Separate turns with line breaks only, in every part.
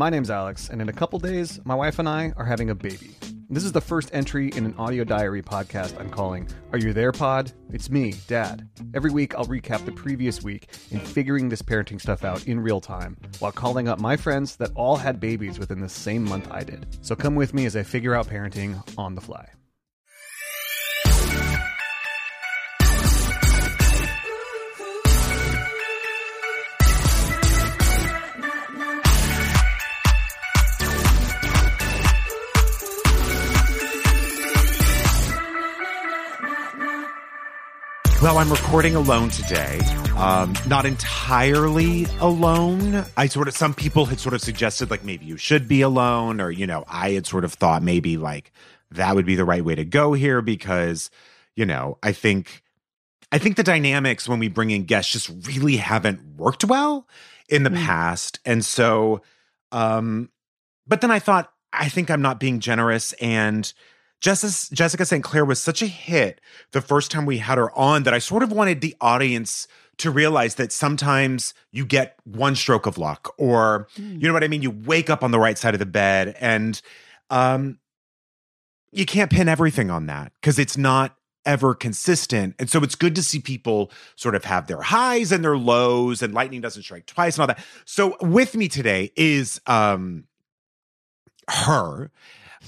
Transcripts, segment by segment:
My name's Alex, and in a couple days, my wife and I are having a baby. This is the first entry in an audio diary podcast I'm calling Are You There, Pod? It's me, Dad. Every week, I'll recap the previous week in figuring this parenting stuff out in real time while calling up my friends that all had babies within the same month I did. So come with me as I figure out parenting on the fly.
Well, I'm recording alone today. Um, not entirely alone. I sort of, some people had sort of suggested like maybe you should be alone, or, you know, I had sort of thought maybe like that would be the right way to go here because, you know, I think, I think the dynamics when we bring in guests just really haven't worked well in the
Mm.
past. And so, um, but then I thought, I think I'm not being generous and, Jessica, Jessica St. Clair was such a hit the first time we had her on that I sort of wanted the audience to realize that sometimes you get one stroke of luck or you know what I mean you wake up on the right side of the bed and um you can't pin everything on that cuz it's not ever consistent and so it's good to see people sort of have their highs and their lows and lightning doesn't strike twice and all that. So with me today is um her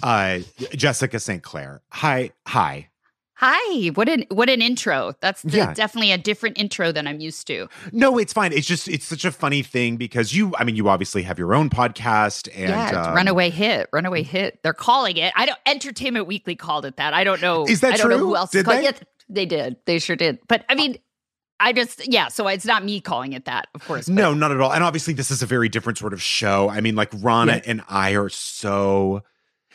uh Jessica St. Clair. Hi hi.
Hi, what an what an intro. That's the,
Yeah.
definitely a different intro than I'm used to.
No, it's fine. It's just it's such a funny thing because you I mean you obviously have your own podcast and
yeah, it's
um,
runaway hit, runaway hit. They're calling it. I don't. Entertainment Weekly called it that. I don't know.
Is that
I don't know who else
Did
called
they?
it. They did. They sure did. But I mean, I just yeah. So it's not me calling it that, of course. but-
No, not at all. And obviously, this is a very different sort of show. I mean, like Rana
Yeah.
and I are so.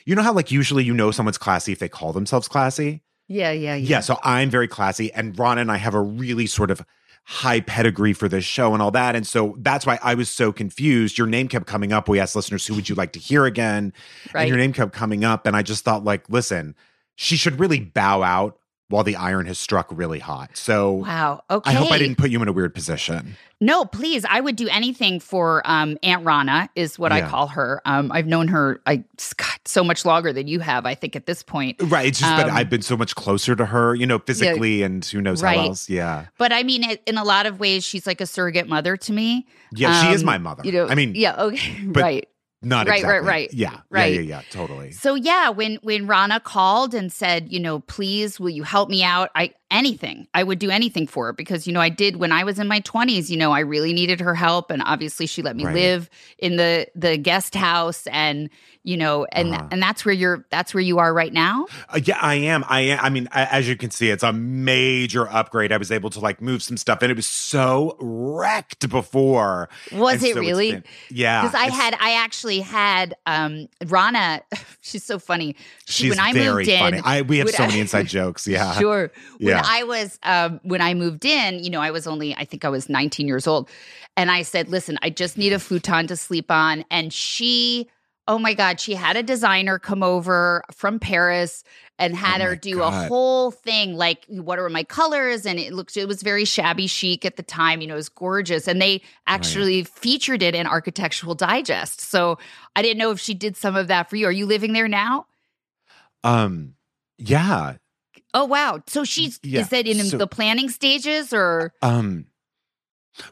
You know how like usually you know someone's classy if they call themselves classy.
Yeah, yeah, yeah.
Yeah. so I'm very classy, and Ron and I have a really sort of high pedigree for this show and all that. And so that's why I was so confused. Your name kept coming up. We asked listeners, who would you like to hear again?
Right.
And your name kept coming up. And I just thought, like, listen, she should really bow out while the iron has struck really hot. So
Wow. Okay.
I hope I didn't put you in a weird position.
No, please. I would do anything for um, Aunt Rana, is what I call her. Um, I've known her I God, so much longer than you have. I think at this point.
Right. It's just
Um,
I've been so much closer to her, you know, physically and who knows
Right.
how else. Yeah.
But I mean, in a lot of ways, she's like a surrogate mother to me.
Yeah. she is
Um,
my mother.
You know,
I mean,
yeah, okay,
but-
right.
Not
right, right, right.
Yeah.
Right.
Yeah. Yeah. Yeah. Totally.
So yeah, when when Rana called and said, you know, please, will you help me out? I anything, I would do anything for her because you know I did when I was in my twenties. You know, I really needed her help, and obviously she let me
Right.
live in the the guest house, and you know, and
Uh-huh.
and that's where you're that's where you are right now.
Uh, yeah, I am. I am. I mean, as you can see, it's a major upgrade. I was able to like move some stuff, and it was so wrecked before.
Was
And
it
so
really?
been- yeah.
Because I had, I actually had um Rana. She's so funny. She,
She's
when I
very
moved in,
funny. I we have
when
so many inside jokes. Yeah.
Sure. When
Yeah.
I was um when I moved in, you know, I was only I think I was 19 years old. And I said, "Listen, I just need a futon to sleep on." And she Oh my God, she had a designer come over from Paris and had
Oh
her do a whole thing like, what are my colors? And it looked, it was very shabby chic at the time. You know, it was gorgeous. And they actually featured it in Architectural Digest. So I didn't know if she did some of that for you. Are you living there now?
Um. Yeah.
Oh wow! So she's
Yeah,
is that in
so-
the planning stages or
Um.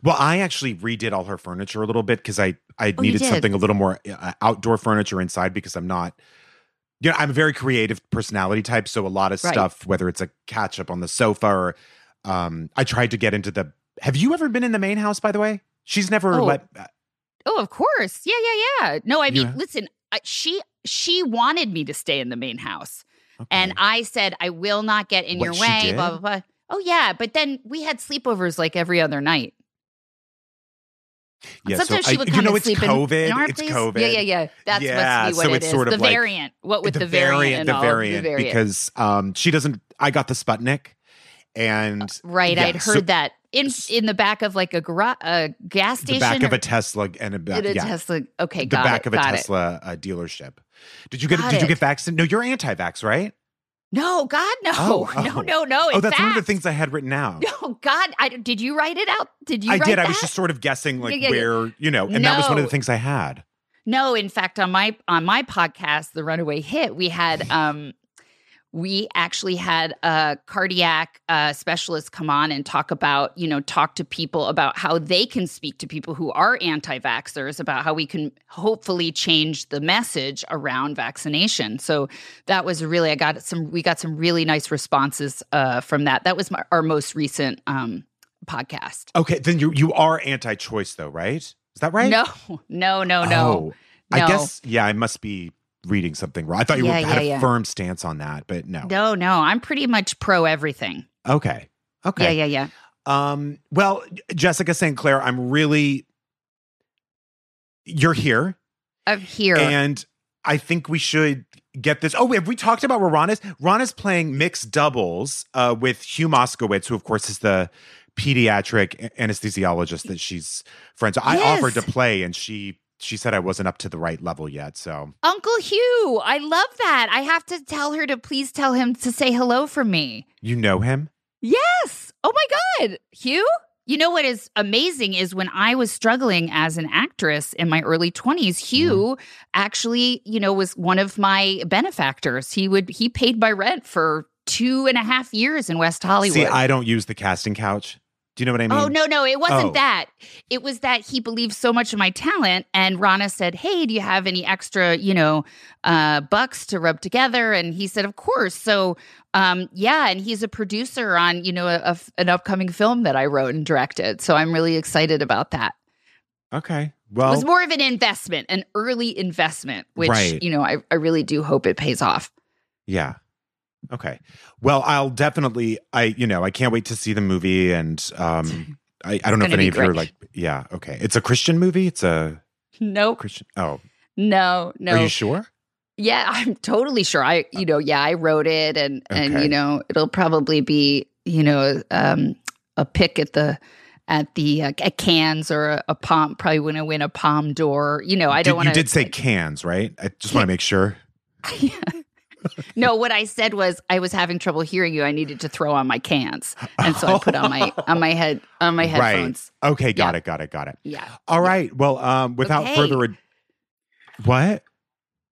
Well, I actually redid all her furniture a little bit because I I
Oh,
needed something a little more uh, outdoor furniture inside because I'm not. You know, I'm a very creative personality type, so a lot of
Right.
stuff, whether it's a catch up on the sofa or, um, I tried to get into the. Have you ever been in the main house? By the way, she's never
Oh.
let.
Oh, of course. Yeah, yeah, yeah. No, I mean,
Yeah.
listen, I, she she wanted me to stay in the main house. And I said, I will not get in
What,
your way, blah, blah, blah. Oh, yeah. But then we had sleepovers like every other night.
yeah,
Sometimes
I-
she would
you
come
know
and
it's
sleep in-
COVID.
in, our
it's
place.
COVID.
Yeah, yeah, yeah. That's
Yeah,
what
so
it
it's
is.
sort
the
of like-
variant. What with the, variant, and
the
all,
variant,
the variant.
because um she doesn't. I got the Sputnik, and
right,
yeah,
I'd
so-
heard that in in the back of like a garage, a gas
the
station.
back of a Tesla and a
in a
yeah,
Tesla. Okay,
the back
it,
of a. Tesla uh, dealership. Did you get?
Got
did you get vaccinated? No, you're anti-vax, right?
No, God, no,
Oh,
no,
oh.
no, no.
oh,
in
that's one of the things I had written out.
No, God, I, did you write it out? Did you?
I did. I was just sort of guessing like
Yeah, yeah,
where you know, and that was one of the things I had.
No, in fact, on my on my podcast, The Runaway Hit, we had um we actually had a cardiac uh, specialist come on and talk about, you know, talk to people about how they can speak to people who are anti vaxxers about how we can hopefully change the message around vaccination. So that was really, I got some, we got some really nice responses uh, from that. That was my, our most recent um, podcast.
Okay, then you you are anti-choice though, right? Is that right?
No, no, no, no.
Oh, I guess yeah, I must be reading something wrong. I thought you
Yeah,
were, had
yeah,
a
yeah.
firm stance on that, but no.
No, no, I'm pretty much pro everything.
Okay. Okay.
Yeah, yeah, yeah.
Um, well, Jessica St. Clair, I'm really you're here.
I'm here.
And I think we should get this. Oh, have we talked about where Ron is? Ron is playing mixed doubles uh, with Hugh Moskowitz, who, of course, is the pediatric anesthesiologist that she's friends. I
Yes.
offered to play, and she she said I wasn't up to the right level yet. So
Uncle Hugh, I love that. I have to tell her to please tell him to say hello from me.
you know him?
Yes. Oh my God. Hugh? You know what is amazing is when I was struggling as an actress in my early 20s, mm. Hugh actually, you know, was one of my benefactors. He would, he paid my rent for two and a half years in West Hollywood.
See, I don't use the casting couch. Do you know what I mean?
Oh no, no, it wasn't
Oh.
that. It was that he believed so much in my talent, and Rana said, "Hey, do you have any extra, you know, uh, bucks to rub together?" And he said, "Of course." So, um, yeah, and he's a producer on, you know, a, a- an upcoming film that I wrote and directed. So I'm really excited about that.
Okay. Well, it
was more of an investment, an early investment, which
Right.
you know, I, I really do hope it pays off.
Yeah. Okay. Well, I'll definitely I you know, I can't wait to see the movie and um I, I don't know if any of you are like yeah, okay. It's a Christian movie? It's a
Nope,
Christian Oh.
no, no.
Are you sure?
Yeah, I'm totally sure. I, you know, yeah, I wrote it, and and you know, it'll probably be, you know, um, a pick at the at the uh, at Cannes or a, a palm. Probably going to win a Palme d'Or. You know, I don't want to.
You did say cans, right? I just want to make sure.
no, what I said was I was having trouble hearing you. I needed to throw on my cans, and so I put on my on my head on my
Right.
headphones.
Okay, got
Yeah.
it, got it, got it.
Yeah.
All right. Well, um without
Okay.
further ado What?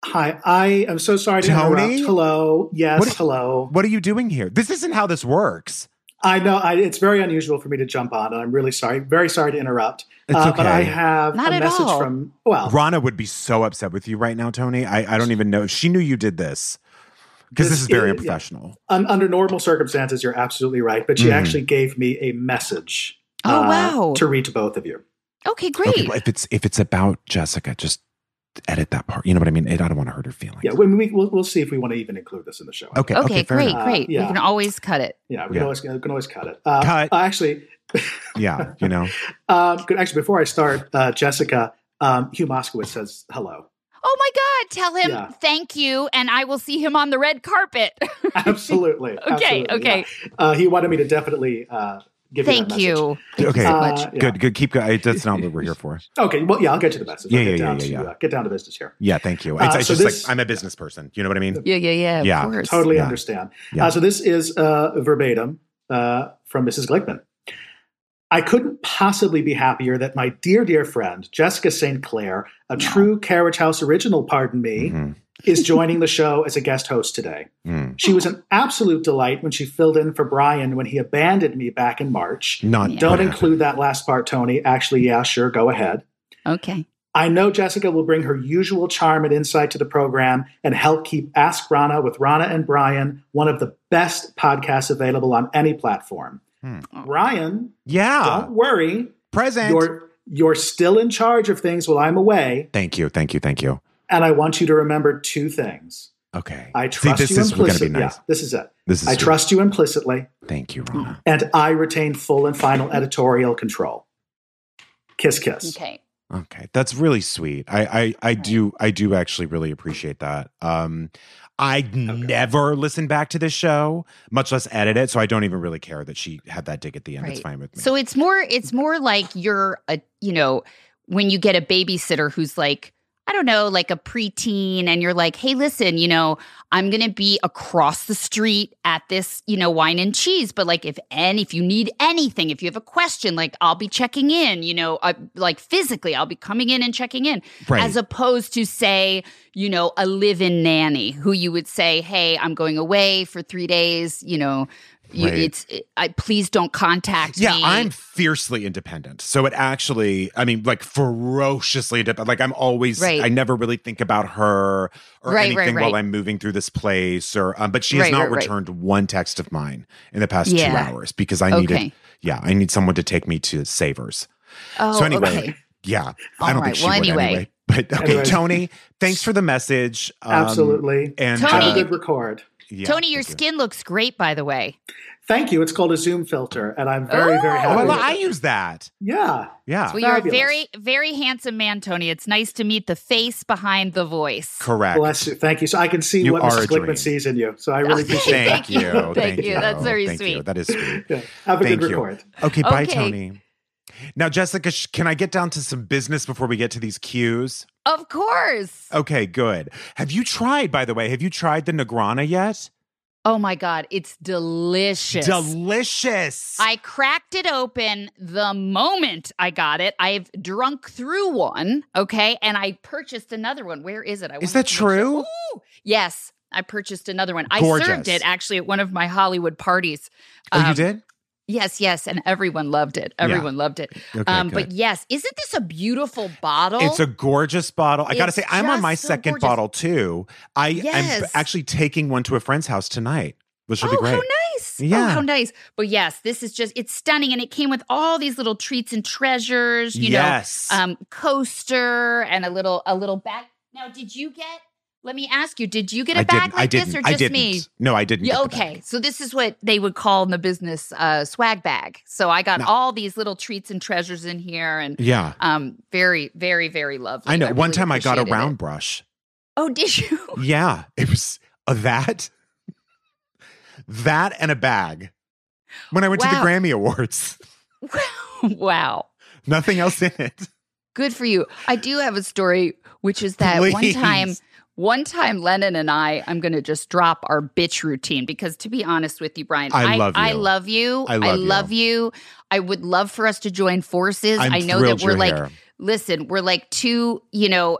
Hi, I am so sorry to
Tony?
interrupt. Hello, yes,
What-
hello.
What are you doing here? This isn't how this works.
I know I, it's very unusual for me to jump on, and I'm really sorry. Very sorry to interrupt.
It's
Uh, But I have
Not
a
at
message
all.
from well,
Rana would be so upset with you right now, Tony. I, I don't even know. She knew you did this. Because this,
This
is very
is-
unprofessional.
un, under normal circumstances, you're absolutely right. But she
Mhm.
actually gave me a message.
Oh,
uh,
wow.
To read to both of you.
Okay, great.
Okay, well, if it's if it's about Jessica, just edit that part. You know what I mean? I don't want to hurt her feelings.
Yeah, we, we, we'll, we'll see if we want to even include this in the show.
Okay.
okay,
fair
great,
enough.
great.
Uh, yeah.
We can always cut it.
Yeah, we
Yeah.
can always we can always cut it. Uh,
Cut.
uh, actually,
Yeah, you know.
uh, good- actually, before I start, uh, Jessica, um, Hugh Moskowitz says hello.
Oh my God! Tell him
Yeah.
thank you, and I will see him on the red carpet.
Absolutely.
okay,
absolutely,
okay.
yeah. Uh, he wanted me to definitely uh, give you that
Thank
message.
you.
Okay.
you so
Uh,
much.
yeah.
Good, good. Keep going. That's not what we're here for.
Okay, well, yeah, I'll get to the message.
Yeah,
I'll
yeah,
get
yeah,
down
yeah,
to,
yeah.
Uh, get down to business here.
Yeah, thank you.
Uh,
It's, it's
so
just
this-
like I'm a business person. You know what I mean?
Yeah, yeah, yeah. Of
Yeah.
course.
Totally
Yeah.
understand.
Yeah.
Uh, so this is uh, verbatim uh, from Mrs. Glickman. I couldn't possibly be happier that my dear, dear friend, Jessica St. Clair, a true Carriage House original, pardon me,
Mhm.
is joining the show as a guest host today.
Mm.
She was an absolute delight when she filled in for Brian when he abandoned me back in March.
Not
Yeah.
Don't include that last part, Tony. Actually, yeah, sure, go ahead.
Okay.
I know Jessica will bring her usual charm and insight to the program and help keep Ask Rana with Rana and Brian one of the best podcasts available on any platform.
Hmm.
Brian,
happened. Yeah.
don't worry.
Present.
You're you're still in charge of things while I'm away,
Thank you. Thank you. Thank you.
and I want you to remember two things.
Okay.
I
See,
trust
this
you
is going to be
implicitly.
nice.
Yeah, this is it.
This is
I
sweet.
trust you implicitly,
Thank you, Rana.
and I retain full and final editorial control. Kiss, kiss.
Okay.
Okay, that's really sweet. I I, I do I do actually really appreciate that. Um, I never listen back to this show, much less edit it, so I don't even really care that she had that dig at the end. It's fine with me.
So it's more it's more like you're a you know when you get a babysitter who's like I don't know, like a preteen, and you're like, hey, listen, you know, I'm gonna be across the street at this, you know, wine and cheese. But like, if any, if you need anything, if you have a question, like, I'll be checking in. You know, uh, like physically, I'll be coming in and checking in,
Right.
as opposed to say, you know, a live-in nanny who you would say, hey, I'm going away for three days. You know, you,
Right.
it's I please don't contact
Yeah,
me.
I'm fiercely independent. So it actually, I mean, like ferociously independent. Like I'm always,
Right.
I never really think about her or
Right, right,
anything while. I'm moving through this place. Or, um, but she has
Right,
not
right, right.
returned one text of mine in the past
Yeah.
two hours because I needed,
Okay.
yeah, I need someone to take me to Savers.
oh,
so anyway,
okay.
yeah,
All
I don't
right,
think she
well,
would
anyway.
anyway. But okay,
Anyway.
Tony, thanks for the message. Um,
Absolutely.
And
Tony,
Have a
uh,
good record.
Yeah,
Tony, your
thank you.
skin looks great, by the way.
Thank you. It's called a Zoom filter, and I'm very, very
Oh,
happy.
Oh, I,
with
I
it.
use that.
yeah.
Yeah,
Well, you're a very, very handsome man, Tony. It's nice to meet the face behind the voice.
correct.
Bless you. Thank you. So I can see
You
what
are
Mrs. Glickman sees in you. So I really
Okay.
appreciate that.
Thank you.
Thank
Thank
you.
you.
That's very
Thank you.
sweet.
That is sweet.
Yeah. Have a
Thank
good
you.
record.
Okay, bye, Tony. Now, Jessica, sh- can I get down to some business before we get to these cues?
Of course.
Okay, good. Have you tried, by the way, have you tried the Negrana yet?
Oh my God, it's delicious.
Delicious.
I cracked it open the moment I got it. I've drunk through one, okay, and I purchased another one. Where is it? I
Is that
sure-
true?
Yes, I purchased another one. I served it actually at one of my Hollywood parties.
oh, you
Um,
did?
Yes, yes, and everyone loved it. Everyone loved it.
Okay,
um, but yes, isn't this a beautiful bottle?
It's a gorgeous bottle. I got to say, I'm on my
so
second
gorgeous.
bottle too. I am actually taking one to a friend's house tonight, which will
oh,
be great.
how nice!
Yeah.
Oh, how nice! But yes, this is just—it's stunning, and it came with all these little treats and treasures. You
yes.
know, um, coaster and a little a little bag. Now, did you get? Let me ask you: Did you get a
I
bag like
I
this, or
I
just me?
No, I didn't.
Yeah, okay. So this is what they would call in the business uh, swag bag. So I got
No.
all these little treats and treasures in here, and
Yeah.
um, very, very, very lovely.
I know. One
really
time I got a
appreciated it.
round brush.
Oh, did you?
Yeah, it was a that, that, and a bag. When I went to the Grammy Awards,
wow.
nothing else in it.
Good for you. I do have a story, which is that one time, one time, Lennon and I, I'm going to just drop our bitch routine because, to be honest with you, Brian,
I love you.
I love you.
I love you.
you. I would love for us to join forces.
I'm
I know that we're like,
here.
listen, we're like two, you know.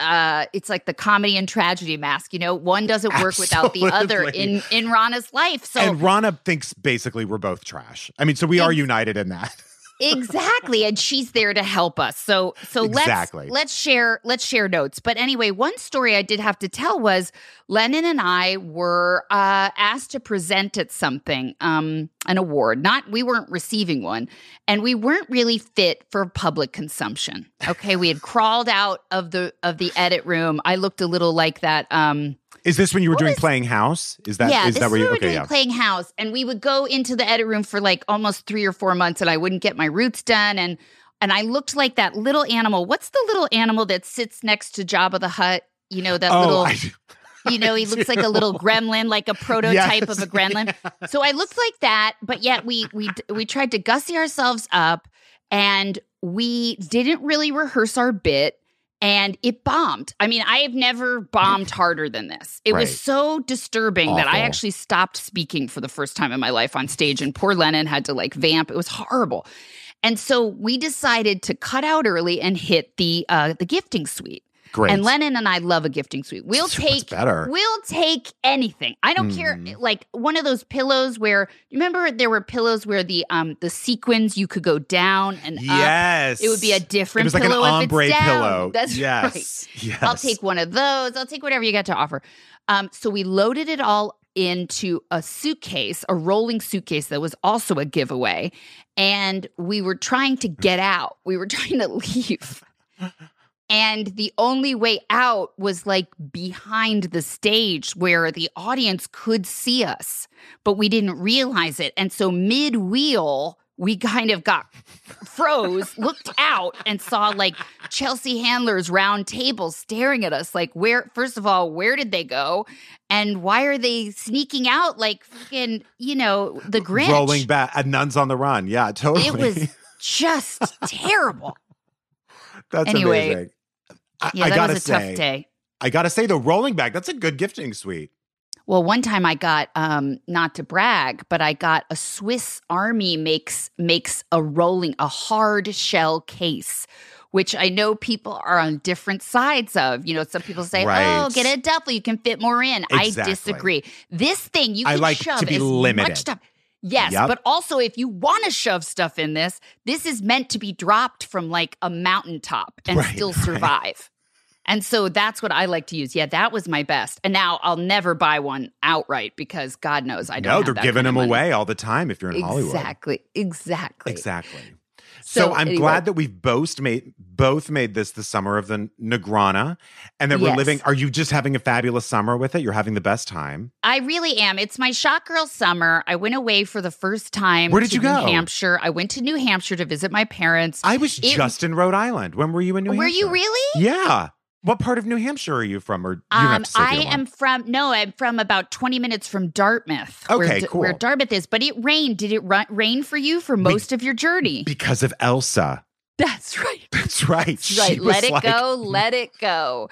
Uh, it's like the comedy and tragedy mask, you know. One doesn't work without the other in in Rana's life. So
and Rana thinks basically we're both trash. I mean, so we are united in that.
exactly and she's there to help us. So so
Exactly.
let's let's share let's share notes. But anyway one story i did have to tell was lennon and i were uh asked to present at something um an award. Not we weren't receiving one and we weren't really fit for public consumption. Okay we had crawled out of the of the edit room. I looked a little like that um
Is this when you were
What
doing
is-
playing house? Is that
yeah,
is
this
that
is
where you
we were
okay,
doing
yeah.
playing house, and we would go into the edit room for like almost three or four months, and I wouldn't get my roots done, and and I looked like that little animal. What's the little animal that sits next to Jabba the Hutt? You know that
oh,
little.
I,
you know, he looks like a little gremlin, like a prototype of a
Yes.
gremlin. So I looked like that, but yet we we we tried to gussy ourselves up, and we didn't really rehearse our bit. And it bombed. I mean, I have never bombed harder than this. It
Right.
was so disturbing that I actually stopped speaking for the first time in my life on stage. And poor Lennon had to like vamp. It was horrible. And so we decided to cut out early and hit the uh, the gifting suite.
Great.
And Lennon and I love a gifting suite. We'll
What's
take
better?
We'll take anything. I don't care.
Mhm.
Like one of those pillows where you remember there were pillows where the um the sequins you could go down and up.
yes,
It would be a different
It was like an
pillow
ombre pillow.
That's
yes.
right.
Yes.
I'll take one of those. I'll take whatever you got to offer. Um, so we loaded it all into a suitcase, a rolling suitcase that was also a giveaway. And we were trying to get out. We were trying to leave. And the only way out was like behind the stage where the audience could see us, but we didn't realize it. And so mid wheel, we kind of got froze, looked out, and saw like Chelsea Handler's round table staring at us. Like, where, first of all, where did they go? And why are they sneaking out like fucking, you know, the Grinch?
rolling back. A nuns on the run. Yeah, totally.
It was just terrible.
That's
Anyway,
amazing. I,
Yeah,
I
that
gotta
was a
say,
tough day.
I gotta say, the rolling bag, that's a good gifting suite.
Well, one time I got um not to brag, but I got a Swiss Army makes makes a rolling a hard shell case. Which I know people are on different sides of. You know, some people say, "Oh, get a duffel, you can fit more in."
Exactly.
I disagree. This thing you
I
can
like
shove
to be
as
limited.
much stuff. Yes,
Yep.
but also if you want to shove stuff in this, this is meant to be dropped from like a mountaintop and
Right,
still
right.
survive. And so that's what I like to use. Yeah, that was my best. And now I'll never buy one outright because God knows I don't.
No, they're giving them away all the time if you're in Hollywood.
Exactly. Exactly.
Exactly. So,
So,
I'm
anyway.
glad that we've both made both made this the summer of the Negrana, and that we're living. Are you just having a fabulous summer with it? You're having the best time.
I really am. It's my shot girl summer. I went away for the first time.
Where did
to
you go?
New Hampshire. I went to New Hampshire to visit my parents.
I was
It-
just in Rhode Island. When were you in New Hampshire?
Were
Hampshire?
you really?
Yeah. What part of New Hampshire are you from? Or you
Um,
to say if
I
you don't want.
am from no, I'm from about 20 minutes from Dartmouth. where,
Okay,
D-
cool.
where Dartmouth is. But it rained. Did it ru- rain for you for most of your journey?
because of Elsa.
That's right.
That's right.
That's right. Let it
like,
go. Let it go.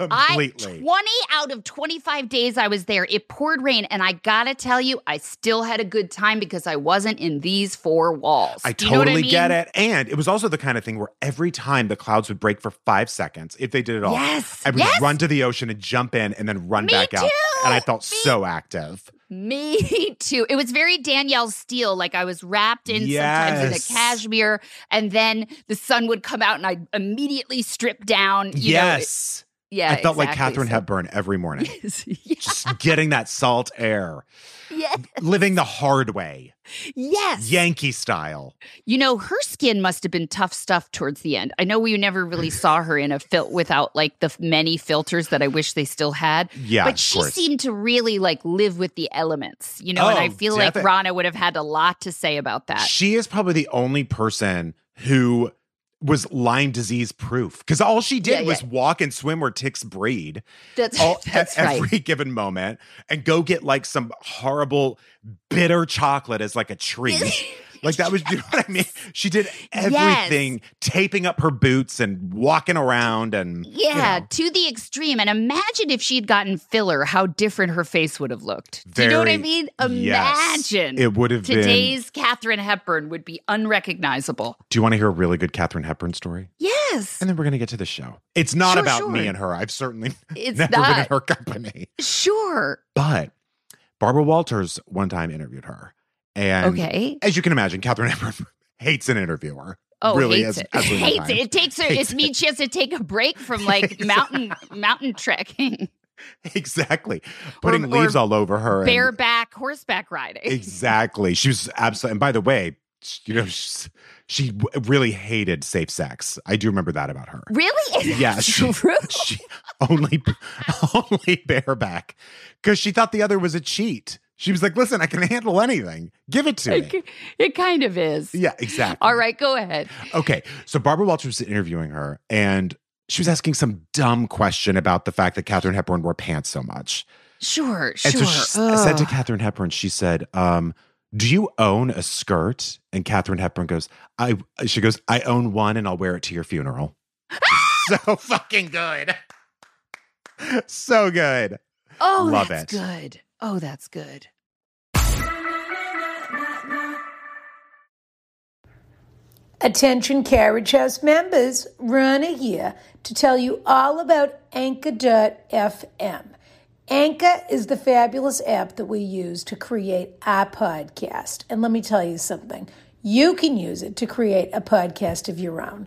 I
Completely.
20 out of 25 days I was there, it poured rain. And I gotta tell you, I still had a good time because I wasn't in these four walls.
I
Do you know what
totally
mean?
get it. And it was also the kind of thing where every time the clouds would break for five seconds, if they did it all,
Yes.
I would
yes.
run to the ocean and jump in and then run
Me
back out. And I felt
Me-
so active.
Me too. It was very Danielle Steel. Like I was wrapped in sometimes in a cashmere, and then the sun would come out, and I'd immediately strip down. You know,
yes.
Yeah.
I felt like
exactly.
Katharine
So-
Hepburn every morning,
Yes. yeah.
just getting that salt air,
yes.
living the hard way,
Yes.
Yankee style.
You know, her skin must have been tough stuff towards the end. I know we never really saw her in a fil- without like the many filters that I wish they still had.
Yeah,
but she
course.
seed to really like live with the elements, you know. and I
Oh,
feel
defi-
like Rana would have had a lot to say about that.
She is probably the only person who was Lyme disease proof because all she did
Yeah,
was
yeah.
walk and swim where ticks breed.
That's
all,
that's
at
right.
every given moment and go get like some horrible bitter chocolate as like a treat. like that was, you know what I mean? She did everything, taping up her boots and walking around and you
Yeah,
know,
to the extreme. And imagine if she'd gotten filler, how different her face would have looked. Do you know what I
Very-
mean?
yes.
Imagine.
it would have been.
Today's Katharine Hepburn would be unrecognizable.
Do you want to hear a really good Katharine Hepburn story?
Yes.
And then we're gonna get to the show. It's not
Sure,
about
sure.
me and her. I've certainly
It's
never been in her company.
Sure.
But Barbara Walters one time interviewed her. And
Okay.
as you can imagine, Katharine Hepburn hates an interviewer.
Oh,
really,
hates
as,
it.
as
hates
time.
it. It takes her.
Hates
It means she has to take a break from like mountain mountain trekking,
Exactly. Putting
or
leaves all over her. and-
bareback horseback riding.
exactly. She was absolutely. And by the way, you know, she really hated safe sex. I do remember that about her.
Really?
Yeah, she,
true?
she only only bareback because she thought the other was a cheat. She was like, "Listen, I can handle anything. Give it to me."
It, it kind of is.
Yeah, exactly.
All right, go ahead.
Okay, so Barbara Walters was interviewing her, and she was asking some dumb question about the fact that Katharine Hepburn wore pants so much.
Sure,
And
sure.
so she s- said to
Ugh.
Katharine Hepburn, she said, um, "Do you own a skirt?" And Katharine Hepburn goes, "I." She goes, "I own one, and I'll wear it to your funeral." so fucking good, so good.
oh,
love it.
good. Oh, that's good.
Attention Carriage House members, Rana here to tell you all about Anchor.fm. Anchor is the fabulous app that we use to create our podcast. And let me tell you something you can use it to create a podcast of your own.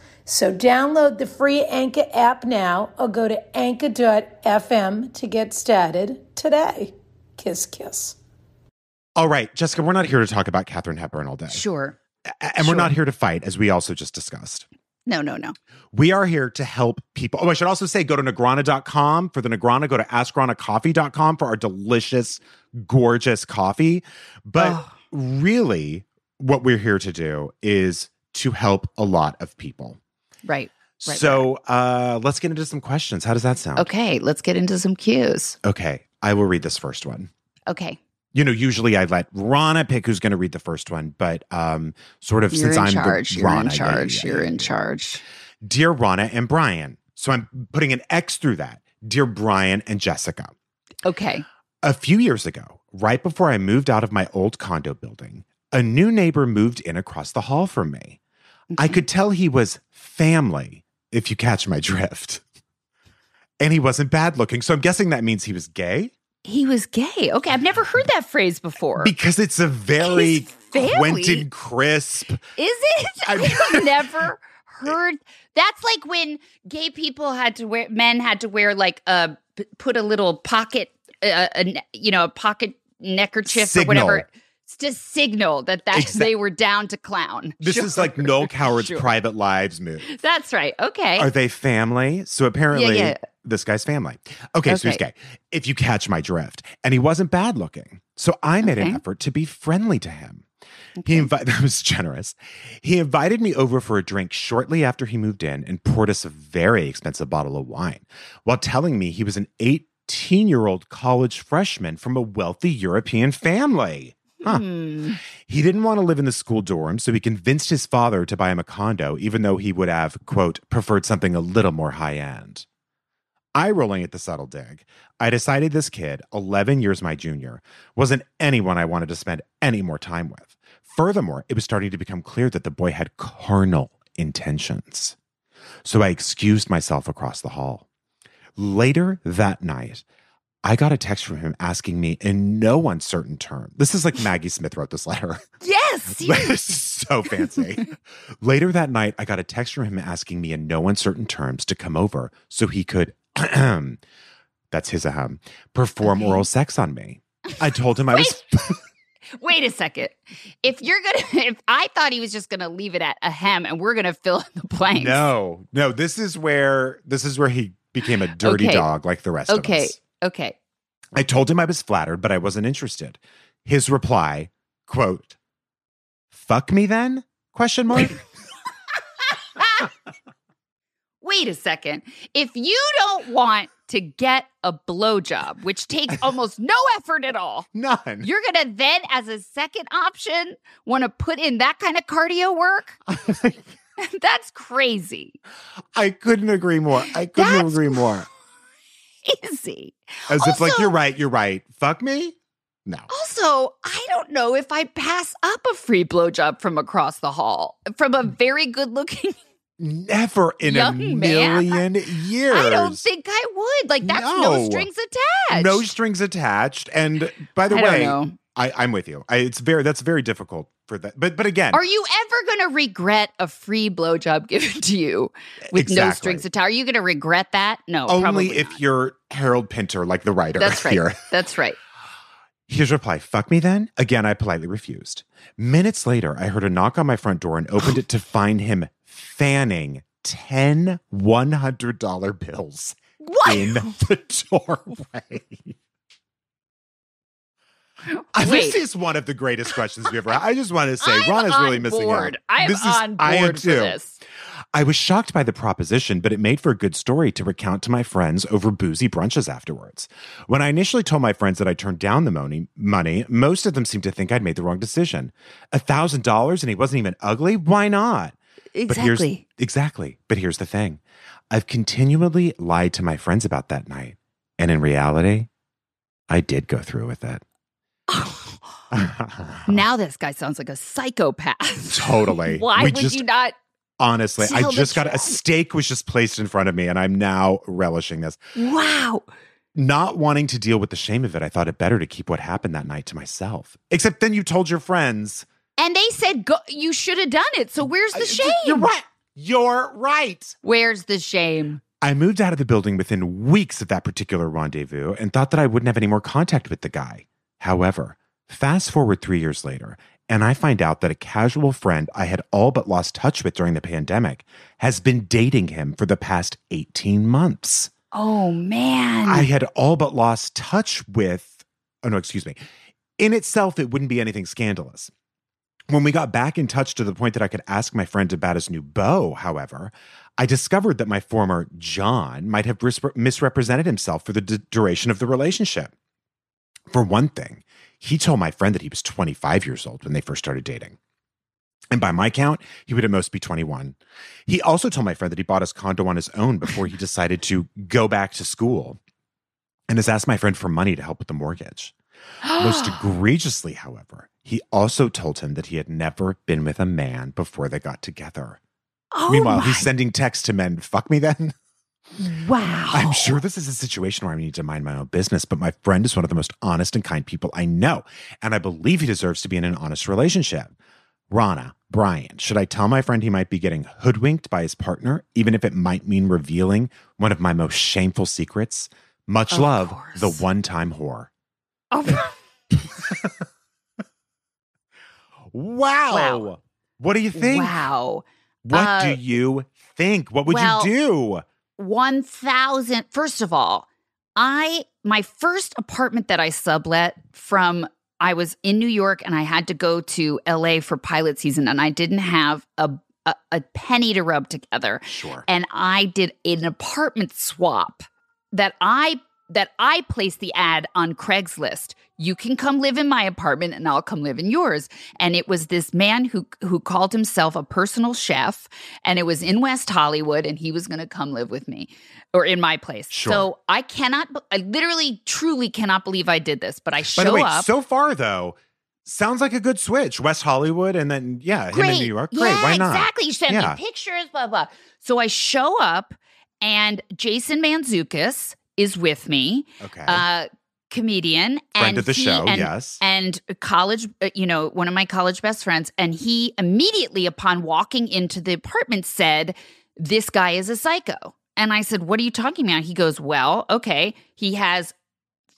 So download the free Anchor app now or go to anchor.fm to get started today. Kiss, kiss.
All right, Jessica, we're not here to talk about Katharine Hepburn all day,
Sure.
A- and we're not here to fight, as we also just discussed.
No, no, no.
We are here to help people. Oh, I should also say go to Negrana.com for the Negrana. Go to AskRanaCoffee.com for our delicious gorgeous coffee. But
Oh.
really, what we're here to do is to help a lot of people.
Right. Right,
so uh, let's get into some questions. How does that sound?
Okay, let's get into some cues.
Okay. I will read this first one.
Okay.
You know, usually I let Rana pick who's going to read the first one, but um, sort of
You're
since I'm
charge.
the
You're
Rana,
in
yeah, yeah,
charge.
yeah,
You're
yeah,
in charge.
Dear Rana and Brian. So I'm putting an X through that. Dear Brian and Jessica.
Okay.
A few years ago, right before I moved out of my old condo building, a new neighbor moved in across the hall from me. I could tell he was family, if you catch my drift. And he wasn't bad looking. So I'm guessing that means he was gay
He was gay. Okay, I've never heard that phrase before.
because it's a very? Quentin Crisp.
Is it? I've never heard. That's like when gay people had to wear, men had to wear like a, put a little pocket, uh, a, you know, a pocket neckerchief
Signal.
or whatever to signal that that they were down to clown.
This
Sure.
is like no Coward's
Sure.
private lives move.
That's right. Okay.
Are they family? So apparently,
yeah.
this guy's family. Okay, so he's gay. If you catch my drift, and he wasn't bad looking, so I made an effort to be friendly to him. He invited. That was generous. He invited me over for a drink shortly after he moved in and poured us a very expensive bottle of wine, while telling me he was an 18-year-old college freshman from a wealthy European family. Huh.
Hmm.
He didn't want to live in the school dorm, so he convinced his father to buy him a condo, even though he would have, quote, preferred something a little more high end. Eye rolling at the subtle dig, I decided this kid, 11 years my junior, wasn't anyone I wanted to spend any more time with. Furthermore, it was starting to become clear that the boy had carnal intentions. So I excused myself across the hall. Later that night, I got a text from him asking me in no uncertain term. This is like Maggie Smith wrote this letter.
Yes.
this is so fancy. Later that night, I got a text from him asking me in no uncertain terms to come over so he could, that's his ahem, perform
Okay.
oral sex on me. I told him I was.
Wait a second. If you're gonna, if I thought he was just gonna leave it at a hem, and we're gonna fill in the blanks.
no, no. This is where this is where he became a dirty
Okay.
dog like the rest of us.
Okay.
I told him I was flattered, but I wasn't interested. His reply, quote, "Fuck me then?" Question mark.
Wait a second. If you don't want to get a blowjob, which takes almost no effort at all,
None.
you're gonna then, as a second option, want to put in that kind of cardio work? Oh That's crazy.
I couldn't agree more. I couldn't
That's
agree more.
Easy.
As if like you're right, you're right. Fuck me? No.
Also, I don't know if I'd pass up a free blowjob from across the hall from a very good looking.
Never in a
Young man.
million years.
I don't think I would. Like, that's no,
No.
strings attached.
no strings attached. And by the
I
way. I, I'm with you. I, it's very that's very difficult for that. But but again,
Are you ever going to regret a free blowjob given to you with no strings attached? Are you going to regret that? No,
only if
not.
you're Harold Pinter, like the writer
That's right.
here.
That's right.
His reply, fuck me then? Again, I politely refused. Minutes later, I heard a knock on my front door and opened it to find him fanning 10 $100 bills
What?
in the doorway.
Wait.
This is one of the greatest questions we ever had. I just want to say,
I'm
Ron is really missing
board.
out.
I'm
This is-
on
I am
board for
too.
this.
I was shocked by the proposition, but it made for a good story to recount to my friends over boozy brunches afterwards. When I initially told my friends that I turned down the money, money, most of them seemed to think I'd made the wrong decision. A thousand dollars and he wasn't even ugly? Why not? But
Exactly.
exactly. But here's the thing. I've continually lied to my friends about that night. And in reality, I did go through with it.
now this guy sounds like a psychopath.
Totally.
Why
We
would
just-
you not?
Honestly, I just got a
truth.
steak was just placed in front of me and I'm now relishing this.
Wow.
Not wanting to deal with the shame of it, I thought it better to keep what happened that night to myself. Except then you told your friends.
And they said go, you should have done it. So where's the shame?
You're right. You're right.
Where's the shame?
I moved out of the building within weeks of that particular rendezvous and thought that I wouldn't have any more contact with the guy. However, fast forward three years later, and I find out that a casual friend I had all but lost touch with during the pandemic has been dating him for the past 18 months.
Oh man.
I had all but lost touch with oh no, excuse me. In itself, it wouldn't be anything scandalous. When we got back in touch to the point that I could ask my friend about his new beau, however, I discovered that my former John might have misrepresented himself for the d- duration of the relationship. For one thing, he told my friend that he was 25 years old when they first started dating. And by my count, he would at most be 21. He also told my friend that he bought his condo on his own before he decided to go back to school and has asked my friend for money to help with the mortgage. Most egregiously, however, he also told him that he had never been with a man before they got together.
Oh
Meanwhile,
my-
he's sending texts to men, fuck me then.
wow.
I'm sure this is a situation where I need to mind my own business, but my friend is one of the most honest and kind people I know, and I believe he deserves to be in an honest relationship. Rana, Brian, should I tell my friend he might be getting hoodwinked by his partner, even if it might mean revealing one of my most shameful secrets? Much
Of
love,
course.
the one time whore.
Oh,
Wow.
Wow.
What do you think?
wow.
What
Uh,
do you think? What would
well-
you do?
1000 first of all i my first apartment that i sublet from i was in new york and i had to go to la for pilot season and i didn't have a a, a penny to rub together
Sure.
and i did an apartment swap that i that i placed the ad on craigslist you can come live in my apartment and i'll come live in yours and it was this man who who called himself a personal chef and it was in west hollywood and he was going to come live with me or in my place
Sure.
so i cannot i literally truly cannot believe i did this but i show
By the way,
up
so far though, sounds like a good switch. West Hollywood and then yeah, him in New York. Great.
Yeah,
Why not?
Exactly. You sent
Yeah.
me pictures, blah, blah. So I show up and Jason Manzukis is with me,
Okay.
uh, comedian.
Friend
and
of the
he-
show,
and,
yes.
And college, uh, you know, one of my college best friends. And he immediately, upon walking into the apartment, said, This guy is a psycho. And I said, What are you talking about? He goes, Well, okay. He has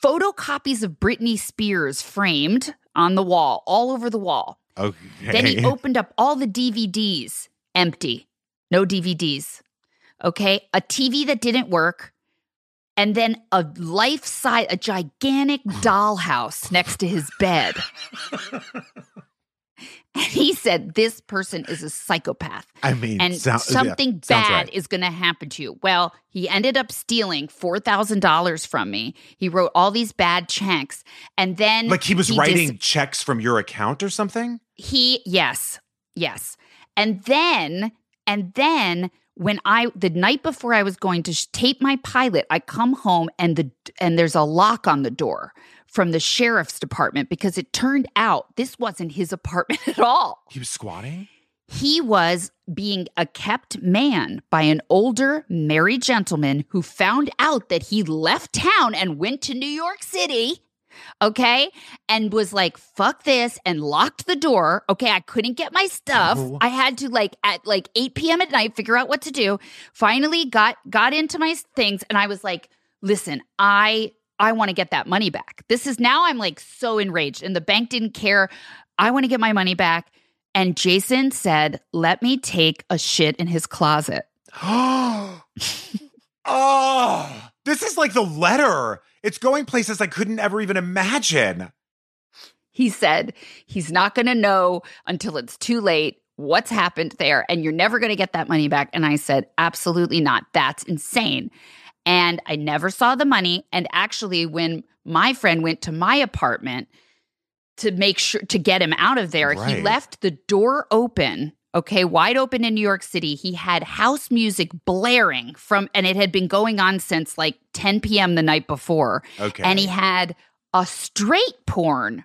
photocopies of Britney Spears framed on the wall, all over the wall.
okay.
Then he opened up all the DVDs, empty, no DVDs. Okay. A TV that didn't work. And then a life size, a gigantic dollhouse next to his bed. And he said, This person is a psychopath
I mean,
and
yeah,
something
sounds
bad
right.
is going to happen to you. Well, he ended up stealing $4,000 from me. He wrote all these bad checks. And then
like he was
dis-
writing checks from your account or something.
he yes yes and then and then when i the night before i was going to sh- tape my pilot i come home and the and there's a lock on the door from the sheriff's department because it turned out this wasn't his apartment at all
He was squatting.
he was being a kept man by an older married gentleman who found out that he left town and went to New York City. Okay. And was like, fuck this and locked the door. Okay. I couldn't get my stuff.
Oh.
I had to like at like 8 p.m. at night figure out what to do. Finally got got into my things and I was like, listen, I I want to get that money back. This is now I'm like so enraged and the bank didn't care. I want to get my money back. And Jason said, let me take a shit in his closet.
oh, this is like the letter. It's going places I couldn't ever even imagine.
He said he's not going to know until it's too late what's happened there and you're never going to get that money back. And I said, absolutely not. That's insane. And I never saw the money. And actually, when my friend went to my apartment to make sure to get him out of there, he left the door open. Okay, wide open in New York City. He had house music blaring from, and it had been going on since like 10 p.m. the night before
Okay.
and he had a straight porn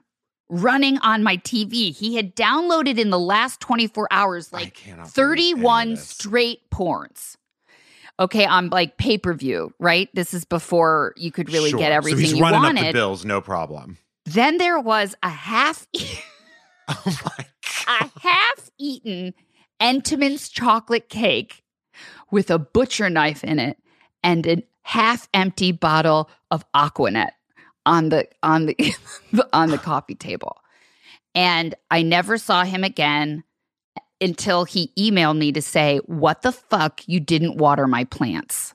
running on my TV. He had downloaded in the last 24 hours like
cannot believe any of
31 straight porns. Okay, on like pay per view, right? This is before you could really
Sure.
get everything
so he's
you
running
wanted.
up the bills, no problem.
Then there was a half
Oh my.
A half eaten Entenmann's chocolate cake with a butcher knife in it and a half empty bottle of Aqua Net on the on the on the coffee table. And I never saw him again until he emailed me to say, "What the fuck you didn't water my plants."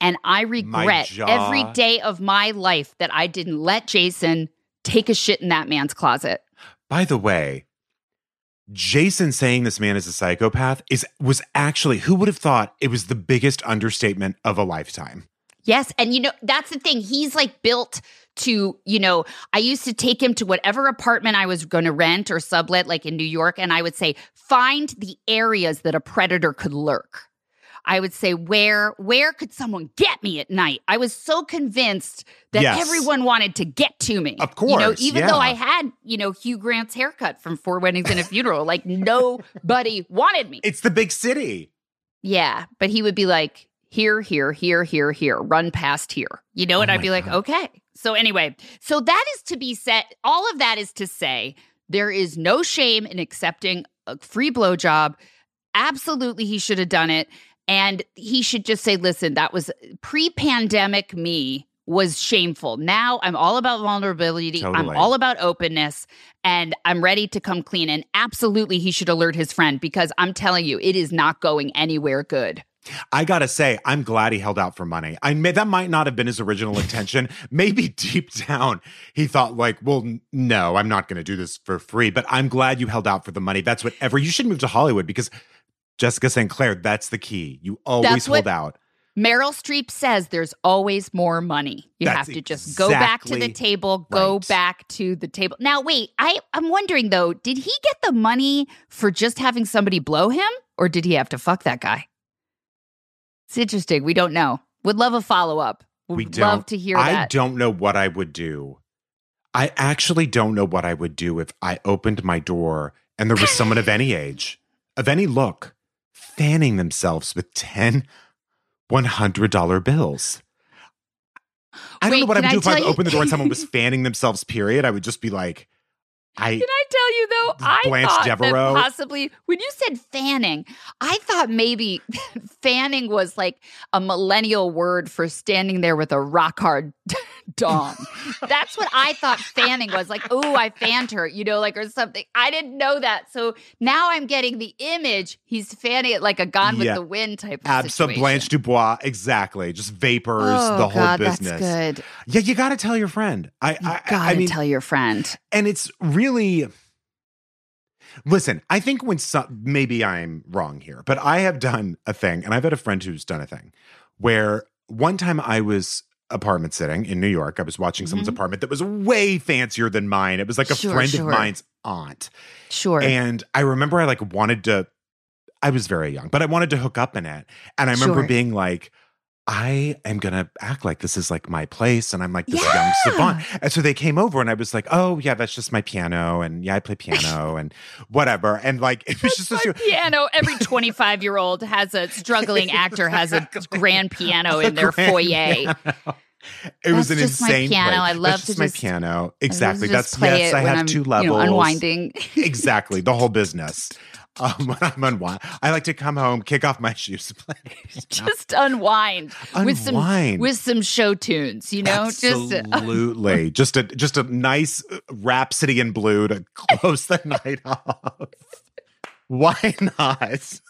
And I regret every day of my life that I didn't let Jason take a shit in that man's closet.
By the way, Jason saying this man is a psychopath is was actually who would have thought it was the biggest understatement of a lifetime.
Yes. And you know, that's the thing. He's like built to, you know, I used to take him to whatever apartment I was going to rent or sublet, like in New York, and I would say, find the areas that a predator could lurk. I would say, where where could someone get me at night? I was so convinced that
Yes.
everyone wanted to get to me.
Of course,
You know, even
yeah.
though I had, you know, Hugh Grant's haircut from Four Weddings and a Funeral, like nobody wanted me.
It's the big city.
Yeah, but he would be like, here, here, here, here, here, run past here. You know, and
Oh
I'd
my
be like, okay. So anyway, so that is to be said. All of that is to say there is no shame in accepting a free blowjob. Absolutely, he should have done it. And he should just say, listen, that was pre pandemic me was shameful. Now I'm all about vulnerability. I'm all about openness and I'm ready to come clean. And absolutely, he should alert his friend because I'm telling you, it is not going anywhere good.
I gotta say, I'm glad he held out for money. I may, that might not have been his original intention. Maybe deep down he thought, like, well, no, I'm not going to do this for free. But I'm glad you held out for the money. That's whatever you should move to Hollywood because Jessica St. Clair, that's the key. You always
That's
hold out.
Meryl Streep says there's always more money. You
That's
have to just go back to the table, go
right.
back to the table. Now, wait, I, I'm wondering though, did he get the money for just having somebody blow him or did he have to fuck that guy? It's interesting. We don't know. Would love a follow up. Would
We
love to hear
I
that.
don't know what I would do. I actually don't know what I would do if I opened my door and there was someone of any age, of any look, fanning themselves with 10 $100 bills. I don't
Wait,
know what I would do if I
you-
opened the door and someone was fanning themselves, period. I would just be like, I.
Can I tell you though? I
Blanche
thought
Devereaux?
that possibly when you said fanning, I thought maybe fanning was like a millennial word for standing there with a rock hard dong. That's what I thought fanning was. Like, oh, I fanned her, you know, like or something. I didn't know that. So now I'm getting the image. He's fanning it like a Gone with the Wind type of situation.
Blanche Dubois, exactly. Just vapors,
Oh,
the whole
God,
business.
That's good.
Yeah, you got to tell your friend. I,
You
I,
gotta
I mean,
tell your friend.
and it's really listen i think when some maybe i'm wrong here but i have done a thing and i've had a friend who's done a thing where one time i was apartment sitting in new york i was watching someone's
Mhm.
apartment that was way fancier than mine it was like a
Sure,
friend
sure.
of mine's aunt
Sure.
and i remember i like wanted to i was very young but i wanted to hook up in it and i remember
Sure.
being like I am gonna act like this is like my place, and I'm like this young savant. And so they came over, and I was like, "Oh yeah, that's just my piano, and yeah, I play piano, and whatever." And like it was just
My
this,
piano. Every 25 year old has a struggling actor has a grand piano in their foyer.
piano. It was an
That's just my
insane
piano.
place.
I love
that's
to
just my
just-
piano. Exactly.
just
That's yes. I have
I'm,
two
you know,
levels.
unwinding.
exactly the whole business. Um, when I'm unwind, I like to come home, kick off my shoes, play.
just unwind, with some
Unwind.
with some show tunes. You know, just uh,
Absolutely. just a just a nice rhapsody in blue to close the night off. Why not?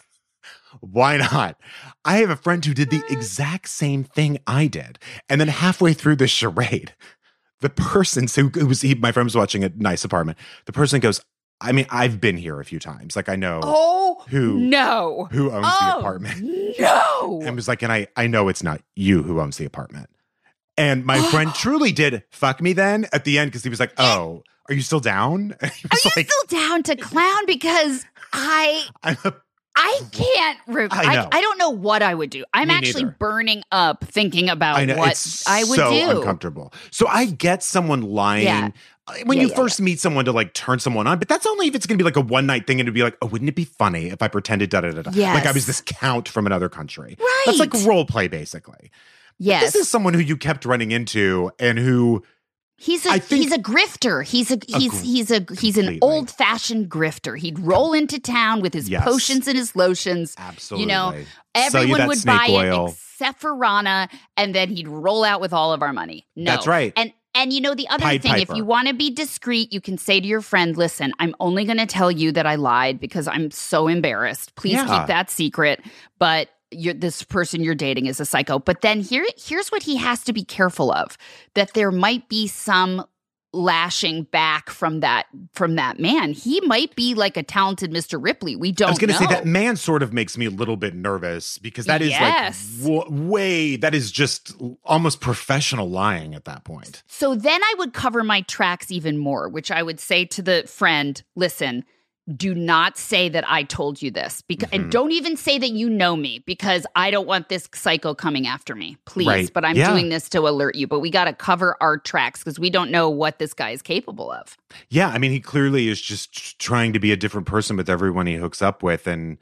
Why not? I have a friend who did the exact same thing I did. And then halfway through the charade, the person so who was he, my friend was watching a nice apartment. The person goes, I mean, I've been here a few times. Like I know
oh
Who-
no
who owns
oh,
the apartment.
No,
and was like, and I, I know it's not you who owns the apartment. And my friend truly did fuck me then at the end because he was like, oh, are you still down?
Are you
like,
still down to clown? Because I
I'm a,
I can't. Re-
I
I. I don't know what I would do. I'm
Me
actually
neither.
burning up thinking about
I know
what I would
so
do.
uncomfortable. So I get someone lying.
Yeah.
When
Yeah,
you
yeah,
first meet someone to like turn someone on, but that's only if it's going to be like a one night thing and to be like, oh, wouldn't it be funny if I pretended da da da da? Like I was this count from another country.
Right.
That's like role play, basically.
Yes.
This is someone who you kept running into and who
He's a he's a grifter. He's a he's
gr-
he's a he's an old fashioned grifter. He'd roll into town with his
Yes.
potions and his lotions.
absolutely you
know,
Sell you
Everyone would buy
oil.
it except for Rana, and then he'd roll out with all of our money. No,
That's right.
And and you know the other
Pied
thing, if you want to be discreet, you can say to your friend, "Listen, I'm only going to tell you that I lied because I'm so embarrassed. Please
Yeah.
keep that secret." But you're, this person you're dating is a psycho. But then here, here's what he has to be careful of: that there might be some lashing back from that from that man. He might be like a talented Mr. Ripley. We don't.
I was going to say that man sort of makes me a little bit nervous because that is
Yes.
like w- way that is just almost professional lying at that point.
So then I would cover my tracks even more, which I would say to the friend, listen, do not say that I told you this because
Mm-hmm.
and don't even say that you know me because I don't want this psycho coming after me. Please,
Right.
but I'm
Yeah.
doing this to alert you, but we got to cover our tracks because we don't know what this guy is capable of.
Yeah, I mean, he clearly is just trying to be a different person with everyone he hooks up with, and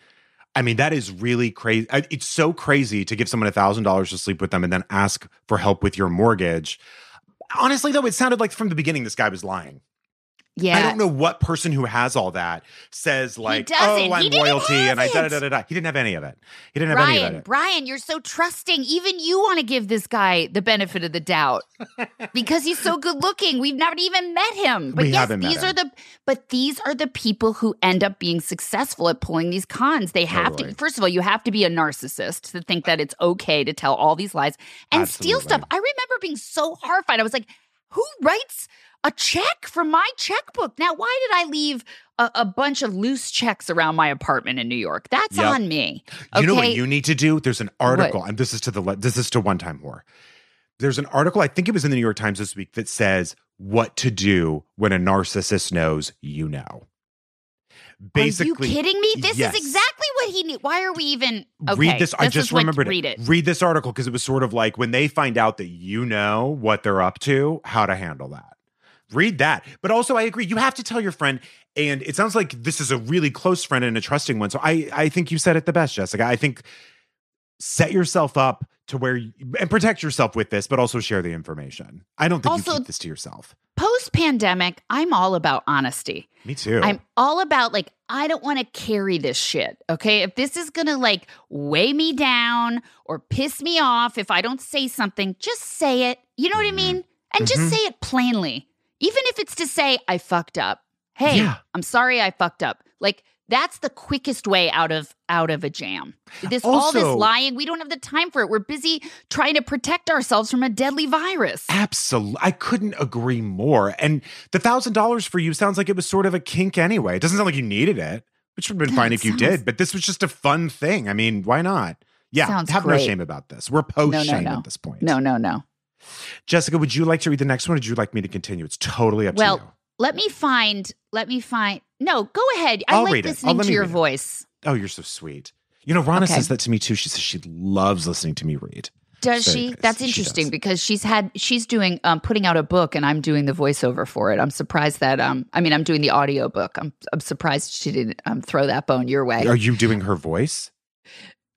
I mean that is really crazy. It's so crazy to give someone a thousand dollars to sleep with them and then ask for help with your mortgage. Honestly, though, it sounded like from the beginning this guy was lying.
Yeah.
I don't know what person who has all that says like, "Oh, I'm royalty," and I da da da da. He didn't have any of it. He didn't have any of
Brian,
it.
Brian, you're so trusting. Even you want to give this guy the benefit of the doubt because he's so good looking. We've never even met him. But
We
yes, these are the but these are the people who end up being successful at pulling these cons. They have
Totally.
to first of all, you have to be a narcissist to think that it's okay to tell all these lies and steal stuff. I remember being so horrified. I was like, who writes a check from my checkbook? Now, why did I leave a, a bunch of loose checks around my apartment in New York? That's
Yep.
on me.
You know what you need to do? There's an article, and this is to the le- this is to one time whore. There's an article, I think it was in the New York Times this week, that says what to do when a narcissist knows you know. Basically,
Are you kidding me? This
yes.
is exactly what he need. Why are we even okay?
read this. I just
what-
remembered
Read
it.
it.
Read this article because it was sort of like when they find out that you know what they're up to, how to handle that. Read that. But also, I agree. You have to tell your friend. And it sounds like this is a really close friend and a trusting one. So I, I think you said it the best, Jessica. I think set yourself up to where you, and protect yourself with this, but also share the information. I don't think
Also-
you keep this to yourself.
Post pandemic, I'm all about honesty.
Me too.
I'm all about like I don't want to carry this shit. Okay, if this is gonna like weigh me down or piss me off if I don't say something, just say it. You know what I
Mhm.
mean? And just
Mhm.
say it plainly, even if it's to say I fucked up. Hey,
Yeah.
I'm sorry I fucked up. Like that's the quickest way out of out of a jam. This all this lying, we don't have the time for it. We're busy trying to protect ourselves from a deadly virus.
Absolutely. I couldn't agree more. And the thousand dollars for you sounds like it was sort of a kink anyway. It doesn't sound like you needed it, which would have been fine if you
sounds-
did, but this was just a fun thing. I mean, why not? Yeah. Have no shame about this. We're post shame
no.
at this point.
No, no, no.
Jessica, would you like to read the next one or would you like me to continue? It's totally up
Well,
to you.
Well, let me find. Let me find. No, go ahead. I
I'll
like
read it. Oh,
listening to your
read it.
voice.
Oh, you're so sweet. You know, Rana
Okay.
says that to me too. She says she loves listening to me read.
Does she?
nice.
That's interesting
does.
because she's had she's doing um putting out a book and I'm doing the voiceover for it. I'm surprised that um I mean I'm doing the audio book. I'm I'm surprised she didn't um throw that bone your way.
Are you doing her voice?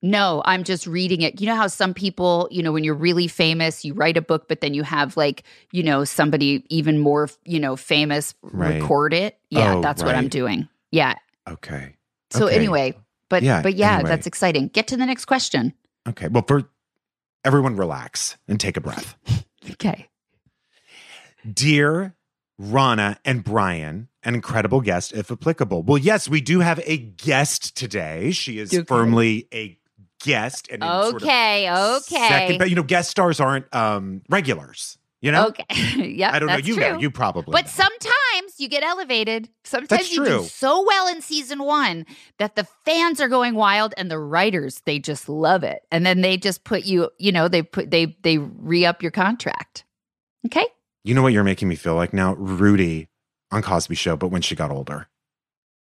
No, I'm just reading it. You know how some people, you know, when you're really famous, you write a book, but then you have like, you know, somebody even more, you know, famous
Right.
record it. Yeah,
Oh,
that's what I'm doing. Yeah.
Okay.
So
Okay.
anyway, but
Yeah,
but yeah,
anyway.
that's exciting. Get to the next question.
Okay. Well, for everyone, relax and take a breath.
Okay.
Dear Rana and Brian, an incredible guest, if applicable. Well, yes, we do have a guest today. She is
Okay.
firmly a guest and in sort of
Okay, okay.
second, but you know, guest stars aren't um regulars. You know,
Okay. yep.
I don't know. You
true.
know, you probably.
But
know.
sometimes you get elevated. Sometimes
That's
you
true.
do so well in season one that the fans are going wild and the writers, they just love it. And then they just put you, you know, they put they they re-up your contract. Okay?
you know what you're making me feel like now, Rudy on Cosby Show, but when she got older.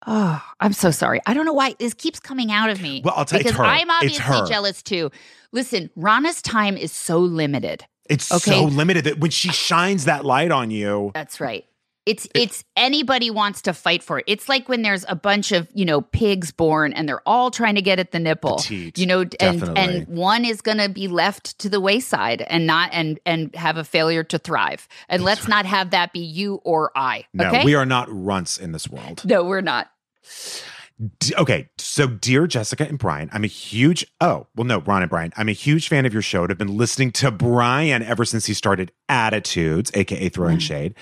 Oh, I'm so sorry. I don't know why this keeps coming out of me.
Well, I'll tell you,
because. I'm obviously jealous too. Listen, Rana's time is so limited.
It's
Okay.
so limited that when she shines that light on you,
That's right. It's it's anybody wants to fight for it. It's like when there's a bunch of you know pigs born and they're all trying to get at the nipple.
Petite,
you know, and
definitely.
and one is going to be left to the wayside and not and and have a failure to thrive. And let's not have that be you or I.
no,
okay?
we are not runts in this world.
no, we're not.
D- okay, so dear Jessica and Brian, I'm a huge oh well no Ron and Brian, I'm a huge fan of your show. and I've been listening to Brian ever since he started Attitudes, aka Throwing Shade.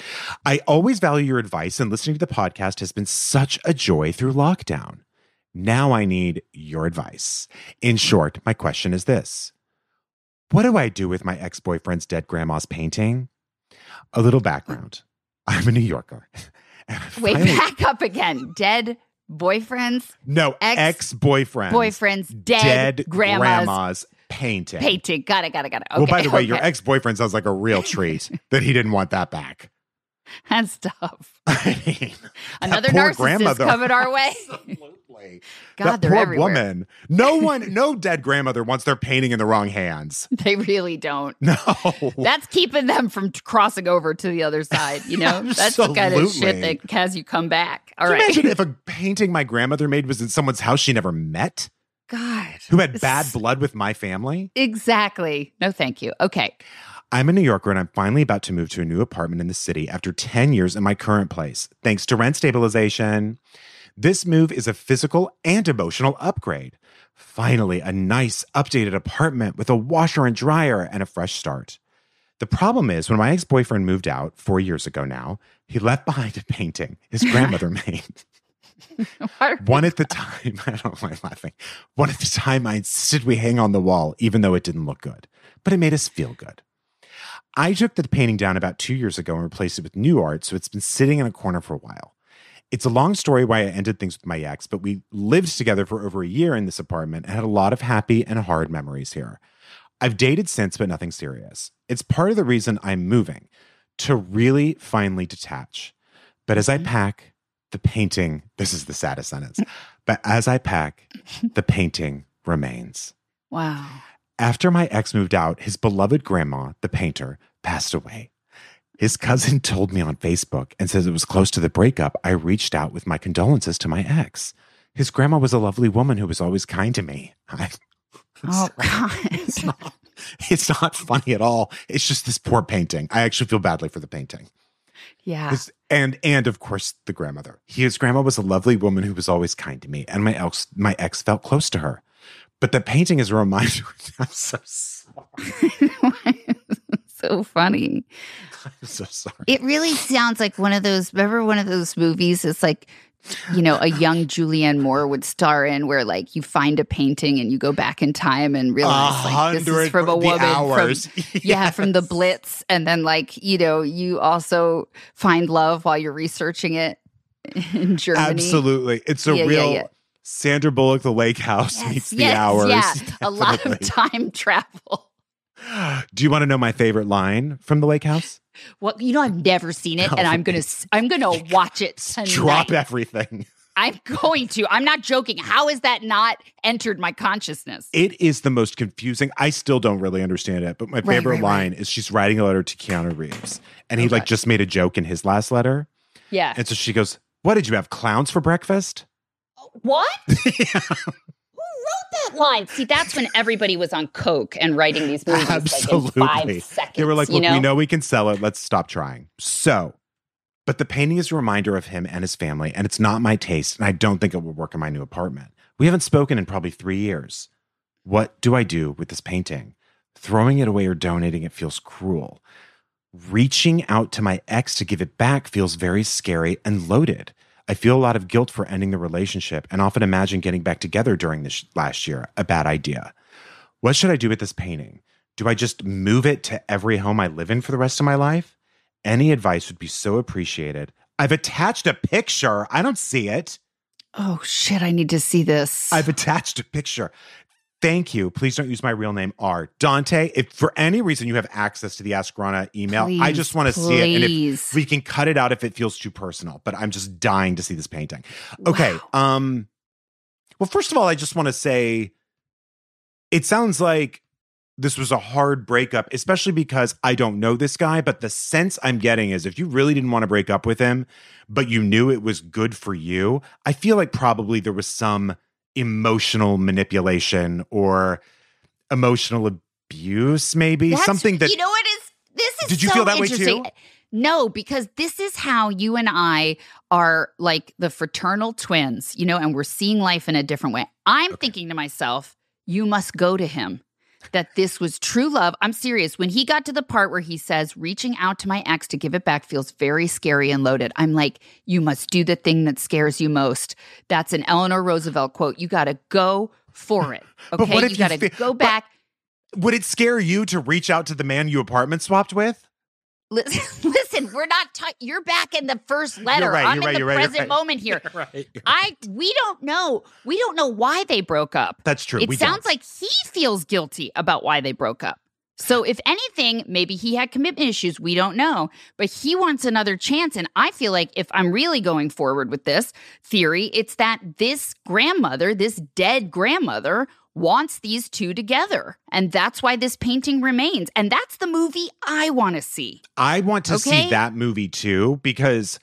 I always value your advice, and listening to the podcast has been such a joy through lockdown. Now I need your advice. In short, my question is this What do I do with my ex boyfriend's dead grandma's painting? A little background I'm a New Yorker.
Wait,
Finally-
back up again. Dead boyfriends,
No,
Ex-
ex boyfriend.
boyfriends, dead,
dead
grandmas,
grandma's painting.
painting. Got it, got it, got it. Okay,
well, by the way, your ex boyfriend sounds like a real treat that he didn't want that back.
That's tough.
I mean,
Another narcissist
grandmother.
coming our way.
Absolutely.
God,
that
they're
poor
everywhere.
woman. No one, no dead grandmother wants their painting in the wrong hands.
They really don't.
No.
That's keeping them from crossing over to the other side. You know, that's the kind of shit that has you come back. All
Can
right,
imagine if a painting my grandmother made was in someone's house she never met,
God,
who had bad blood with my family?
exactly. No, thank you. Okay,
I'm a New Yorker and I'm finally about to move to a new apartment in the city after 10 years in my current place, thanks to rent stabilization. This move is a physical and emotional upgrade. Finally, a nice, updated apartment with a washer and dryer and a fresh start. The problem is, when my ex boyfriend moved out four years ago now, he left behind a painting his grandmother made. One at the time, I don't mind laughing. One at the time, I insisted we hang on the wall, even though it didn't look good, but it made us feel good. I took the painting down about two years ago and replaced it with new art, so it's been sitting in a corner for a while. It's a long story why I ended things with my ex, but we lived together for over a year in this apartment and had a lot of happy and hard memories here. I've dated since, but nothing serious. It's part of the reason I'm moving to really finally detach. But as I mm-hmm. pack, the painting, this is the saddest sentence, but as I pack, the painting remains.
wow.
After my ex moved out, his beloved grandma, the painter, passed away. His cousin told me on Facebook and says it was close to the breakup. I reached out with my condolences to my ex. His grandma was a lovely woman who was always kind to me. I,
Oh
it's,
God.
not, it's not funny at all. It's just this poor painting. I actually feel badly for the painting.
Yeah.
This- and and of course the grandmother. His grandma was a lovely woman who was always kind to me, and my ex my ex felt close to her. But the painting is a reminder. I'm so sorry.
so funny.
I'm so sorry.
It really sounds like one of those. Remember one of those movies? It's like, you know, a young Julianne Moore would star in, where like you find a painting and you go back in time and realize like this is from a woman from
hours.
yeah from the Blitz, and then like you know you also find love while you're researching it in Germany.
Absolutely, it's a
Yeah, yeah,
real
yeah.
Sandra Bullock, the Lake House
Yes,
meets the
yes,
hours.
Yeah, a lot of time travel.
Do you want to know my favorite line from the Lake House?
Well, you know, I've never seen it, and I'm gonna I'm gonna watch it tonight.
Drop everything.
I'm going to. I'm not joking. How has that not entered my consciousness?
It is the most confusing. I still don't really understand it, but my
Right,
favorite
right, right.
line is she's writing a letter to Keanu Reeves, and he like just made a joke in his last letter,
Yeah.
and so she goes, "What did you have clowns for breakfast?"
What? Who wrote that line? See, that's when everybody was on coke and writing these movies
Absolutely.
like in five seconds.
They were like,
you
look,
know?
we know we can sell it. Let's stop trying. So, but the painting is a reminder of him and his family, and it's not my taste, and I don't think it will work in my new apartment. We haven't spoken in probably three years. What do I do with this painting? Throwing it away or donating it feels cruel. Reaching out to my ex to give it back feels very scary and loaded. I feel a lot of guilt for ending the relationship and often imagine getting back together during this last year. A bad idea. What should I do with this painting? Do I just move it to every home I live in for the rest of my life? Any advice would be so appreciated. I've attached a picture. I don't see it.
oh shit! I need to see this.
I've attached a picture. Thank you. Please don't use my real name, R. Dante, if for any reason you have access to the Ask Rana email, I just want to see it. And if
please.
we can cut it out if it feels too personal, but I'm just dying to see this painting. Okay.
Wow.
Um well, first of all, I just want to say it sounds like this was a hard breakup, especially because I don't know this guy, but the sense I'm getting is if you really didn't want to break up with him, but you knew it was good for you, I feel like probably there was some emotional manipulation or emotional abuse, maybe
That's-
something that
you know what is this is
Did you
so
feel that way too?
No, because this is how you and I are like the fraternal twins, you know, and we're seeing life in a different way. I'm thinking to myself, you must go to him. That this was true love. I'm serious. When he got to the part where he says, reaching out to my ex to give it back feels very scary and loaded, I'm like, you must do the thing that scares you most. That's an Eleanor Roosevelt quote. You got to go for it. Okay. you got to
fe-
go
but-
back.
Would it scare you to reach out to the man you apartment swapped with?
Listen, listen, we're not. Ta- you're back in the first letter.
right,
I'm in
right,
the
you're right, you're
present moment here. I we don't know. We don't know why they broke up.
That's true.
It
we
sounds
don't.
like he feels guilty about why they broke up. So, if anything, maybe he had commitment issues. We don't know, but he wants another chance. And I feel like if I'm really going forward with this theory, it's that this grandmother, this dead grandmother, wants these two together. And that's why this painting remains. And that's the movie I want to see.
I want to
Okay.
see that movie too because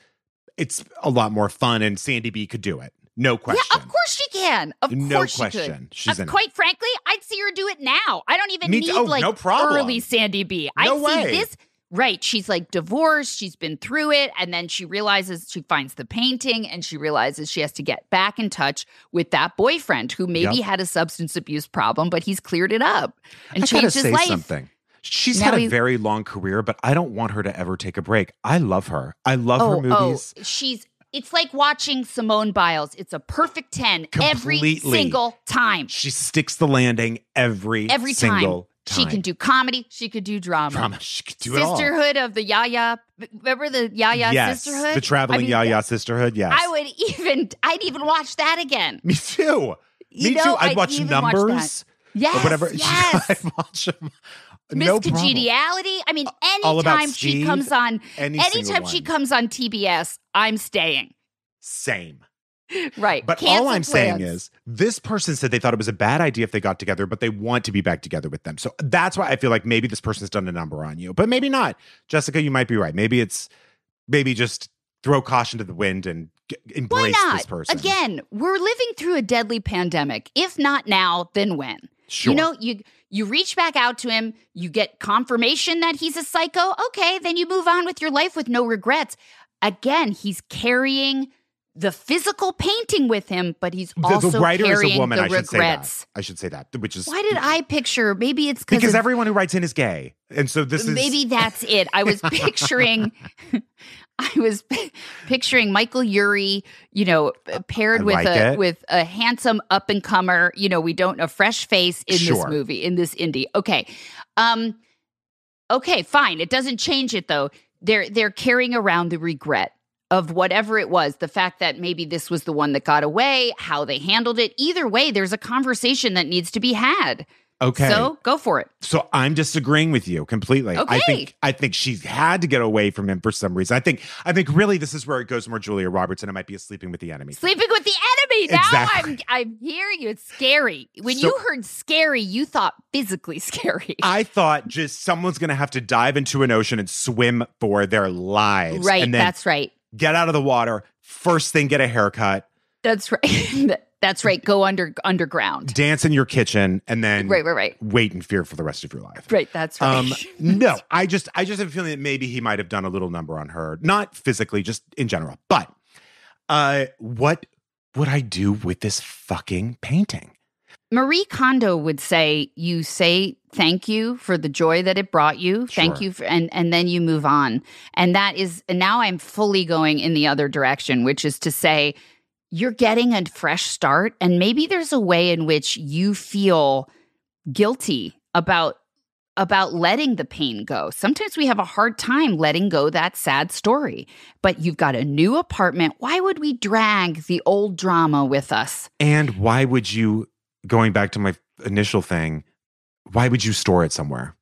it's a lot more fun and Sandy B could do it. No question.
Yeah, of course she can. Of
No
course she
question.
could.
She's
Uh,
in it.
quite frankly, I'd see her do it now. I don't even
Me
need.
Oh,
like
no problem.
early Sandy B. I
No
see
way.
this. Right. She's like divorced. She's been through it. And then she realizes she finds the painting and she realizes she has to get back in touch with that boyfriend who maybe
Yep.
had a substance abuse problem, but he's cleared it up and
I
changed his
say
life.
something. She's
Now
had a very long career, but I don't want her to ever take a break. I love her. I love her oh, oh, movies.
Oh, she's it's like watching Simone Biles. It's a perfect 10 every single time.
She sticks the landing every
Every time. She can do comedy. She could do drama.
drama. She could do it all.
Sisterhood of the Yaya. Remember the Yaya
yes,
Sisterhood?
the traveling
I mean,
Yaya sisterhood. Yes,
I would even. I'd even watch that again.
Me too.
You
Me
know,
too. I'd,
I'd
watch
even watch
numbers
Yes.
or whatever.
Yes.
I'd watch them.
Miss
no problem.
Congeniality. I mean, anytime she comes on,
Any
anytime she comes on TBS, I'm staying.
Same.
Right.
But
Cancel
all I'm saying is this person said they thought it was a bad idea if they got together, but they want to be back together with them. So that's why I feel like maybe this person's done a number on you, but maybe not. Jessica, you might be right. Maybe it's maybe just throw caution to the wind and g- embrace this person.
Again, we're living through a deadly pandemic. If not now, then when?
Sure.
You know, you you reach back out to him, you get confirmation that he's a psycho. Okay, then you move on with your life with no regrets. Again, he's carrying the physical painting with him, but he's
the,
also
the writer is
carrying
a woman.
the
I should
regrets.
say that. I should say that, which is
Why did I picture? Maybe it's
because
of,
everyone who writes in is gay, and so this is
maybe that's it. I was picturing. I was picturing Michael Urie, you know, paired
I
with
like
a
it.
with a handsome up and comer. You know, we don't a fresh face in this movie in this indie. Okay, um, okay, fine. It doesn't change it though. They're they're carrying around the regret of whatever it was. The fact that maybe this was the one that got away, how they handled it. Either way, there's a conversation that needs to be had.
okay.
So go for it.
So I'm disagreeing with you completely.
Okay.
I think I think she's had to get away from him for some reason. I think I think really this is where it goes more Julia Roberts and it might be a sleeping with the enemy.
Sleeping with the enemy. Now
Exactly.
I'm I'm hearing you. It's scary. When
So-
you heard scary, you thought physically scary.
I thought just someone's going to have to dive into an ocean and swim for their lives.
right.
And then
That's right.
Get out of the water. First thing, get a haircut,
That's right. that's right. Go under underground.
dance in your kitchen, and then
Right. Right. Right.
wait in fear for the rest of your life.
Right. That's right.
Um, no, I just I just have a feeling that maybe he might have done a little number on her, not physically, just in general. But uh, what would I do with this fucking painting?
Marie Kondo would say, "You say thank you for the joy that it brought you. Thank you, for, and and then you move on. And that is and now I'm fully going in the other direction, which is to say, you're getting a fresh start, and maybe there's a way in which you feel guilty about about letting the pain go. Sometimes we have a hard time letting go that sad story. But you've got a new apartment. Why would we drag the old drama with us?
And why would you, going back to my initial thing, why would you store it somewhere?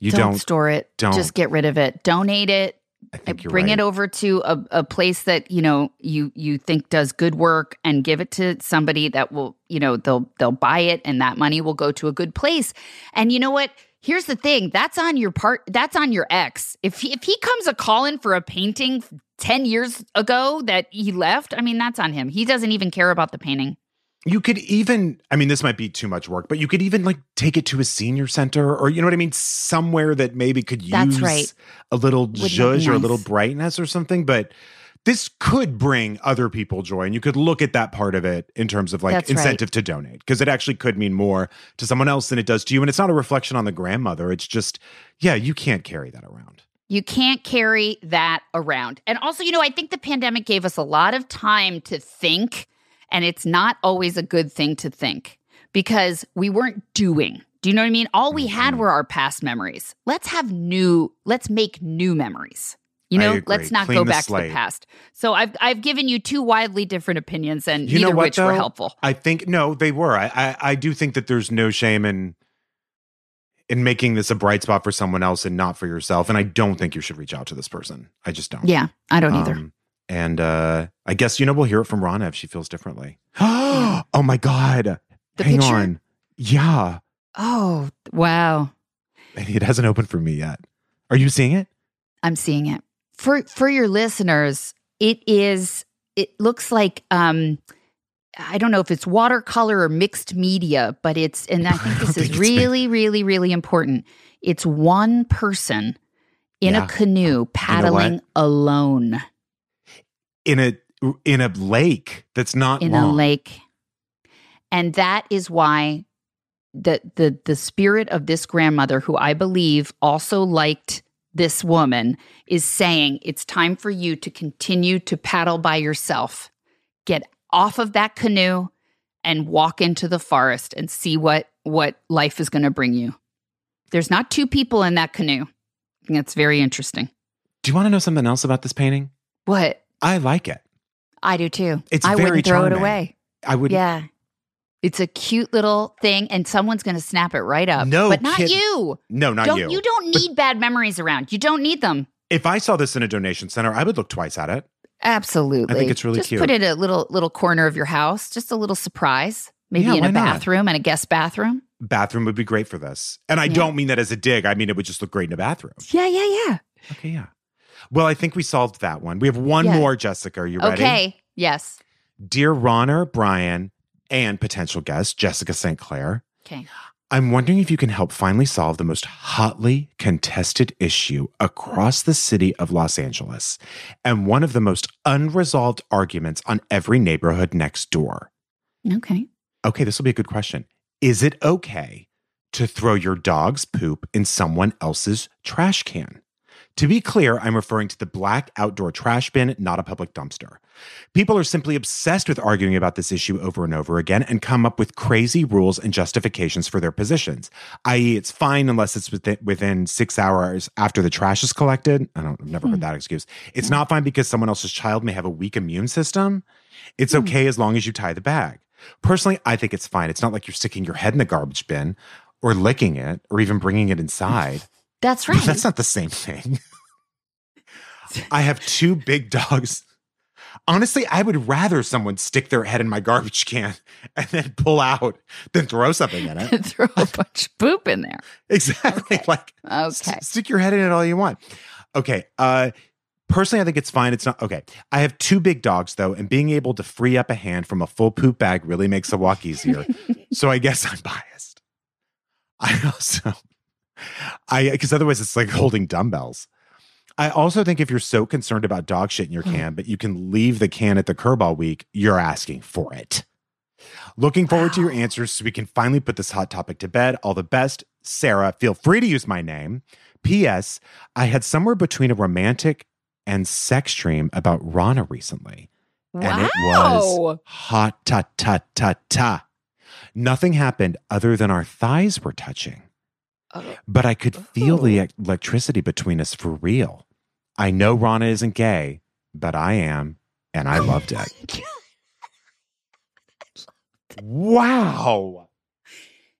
You
don't,
don't.
store it.
don't.
Just get rid of it. Donate it.
I think you're
Bring
right.
it over to a, a place that you know you you think does good work, and give it to somebody that will you know they'll they'll buy it, and that money will go to a good place. And you know what? Here's the thing. That's on your part. That's on your ex. If he, if he comes a calling for a painting ten years ago that he left, I mean that's on him. He doesn't even care about the painting.
You could even, I mean, this might be too much work, but you could even like take it to a senior center or, you know what I mean? Somewhere that maybe could use
That's right.
a little
Wouldn't that be
or a little brightness or something. But this could bring other people joy and you could look at that part of it in terms of like
That's right.
incentive to donate because it actually could mean more to someone else than it does to you and it's not a reflection on the grandmother it's just yeah you can't carry that around
You can't carry that around. And also, you know, I think the pandemic gave us a lot of time to think, and it's not always a good thing to think because we weren't doing. Do you know what I mean? All we had
Mhm.
were our past memories. Let's have new, let's make new memories. You know, let's not
Clean
go back to the past. So I've I've given you two widely different opinions, and
You
neither
what,
which were helpful.
i think no they were I, I i do think that there's no shame in in making this a bright spot for someone else and not for yourself and i don't think you should reach out to this person i just don't
Yeah, I don't either.
And uh I guess you know we'll hear it from Rana if she feels differently. oh my god.
The
Hang
picture?
on. Yeah.
Oh wow,
It hasn't opened for me yet. Are you seeing it?
I'm seeing it. For for your listeners, it is it looks like um I don't know if it's watercolor or mixed media, but it's and I
I
think this
think
is really really really important. It's one person in
Yeah.
a canoe paddling alone
In a in a lake that's not
in
long.
a lake. And that is why the the the spirit of this grandmother who I believe also liked this woman is saying it's time for you to continue to paddle by yourself. Get off of that canoe and walk into the forest and see what what life is going to bring you. There's not two people in that canoe. I think that's very interesting.
Do you want to know something else about this painting?
What?
I like it.
I do too.
It's
I wouldn't throw
charming.
it away.
I would
Yeah. It's a cute little thing, and someone's going to snap it right up.
No
but not
kid-
you.
No, not
don't
you.
don't
But-
need bad memories around. You don't need them.
If I saw this in a donation center, I would look twice at it.
Absolutely.
I think it's really
just
cute.
put it in a little little corner of your house. Just a little surprise. Maybe
Yeah,
in a
not?
bathroom and a guest bathroom.
Bathroom would be great for this. And I
Yeah.
don't mean that as a dig. I mean it would just look great in a bathroom.
Yeah, yeah, yeah.
Okay, yeah. Well, I think we solved that one. We have one
Yeah.
more, Jessica. Are you ready?
Okay. Yes.
Dear Ronner, Brian, and potential guest, Jessica St. Clair,
Okay.
I'm wondering if you can help finally solve the most hotly contested issue across the city of Los Angeles and one of the most unresolved arguments on every neighborhood next door.
Okay.
Okay, this will be a good question. Is it okay to throw your dog's poop in someone else's trash can? To be clear, I'm referring to the black outdoor trash bin, not a public dumpster. People are simply obsessed with arguing about this issue over and over again and come up with crazy rules and justifications for their positions, i.e., it's fine unless it's within, within six hours after the trash is collected. I don't, I've never heard hmm. that excuse. It's hmm. not fine because someone else's child may have a weak immune system. It's hmm. okay as long as you tie the bag. Personally, I think it's fine. It's not like you're sticking your head in the garbage bin or licking it or even bringing it inside.
That's right.
That's not the same thing. I have two big dogs. Honestly, I would rather someone stick their head in my garbage can and then pull out than throw something in it.
Throw a bunch of poop in there.
Exactly.
Okay.
Like
Okay.
st- stick your head in it all you want. Okay. Uh personally I think it's fine. It's not okay. I have two big dogs though, and being able to free up a hand from a full poop bag really makes the walk easier. so I guess I'm biased. I also I because otherwise it's like holding dumbbells. I also think if you're so concerned about dog shit in your hmm. can, but you can leave the can at the curb all week, you're asking for it. Looking forward to your answers so we can finally put this hot topic to bed. All the best, Sarah. Feel free to use my name. P.S. I had somewhere between a romantic and sex dream about Rana recently. And it was
Wow.
hot ta ta ta ta. Nothing happened other than our thighs were touching,
Oh.
but I could feel the
Oh.
ec- electricity between us for real. I know Rana isn't gay, but I am, and I loved it. Wow.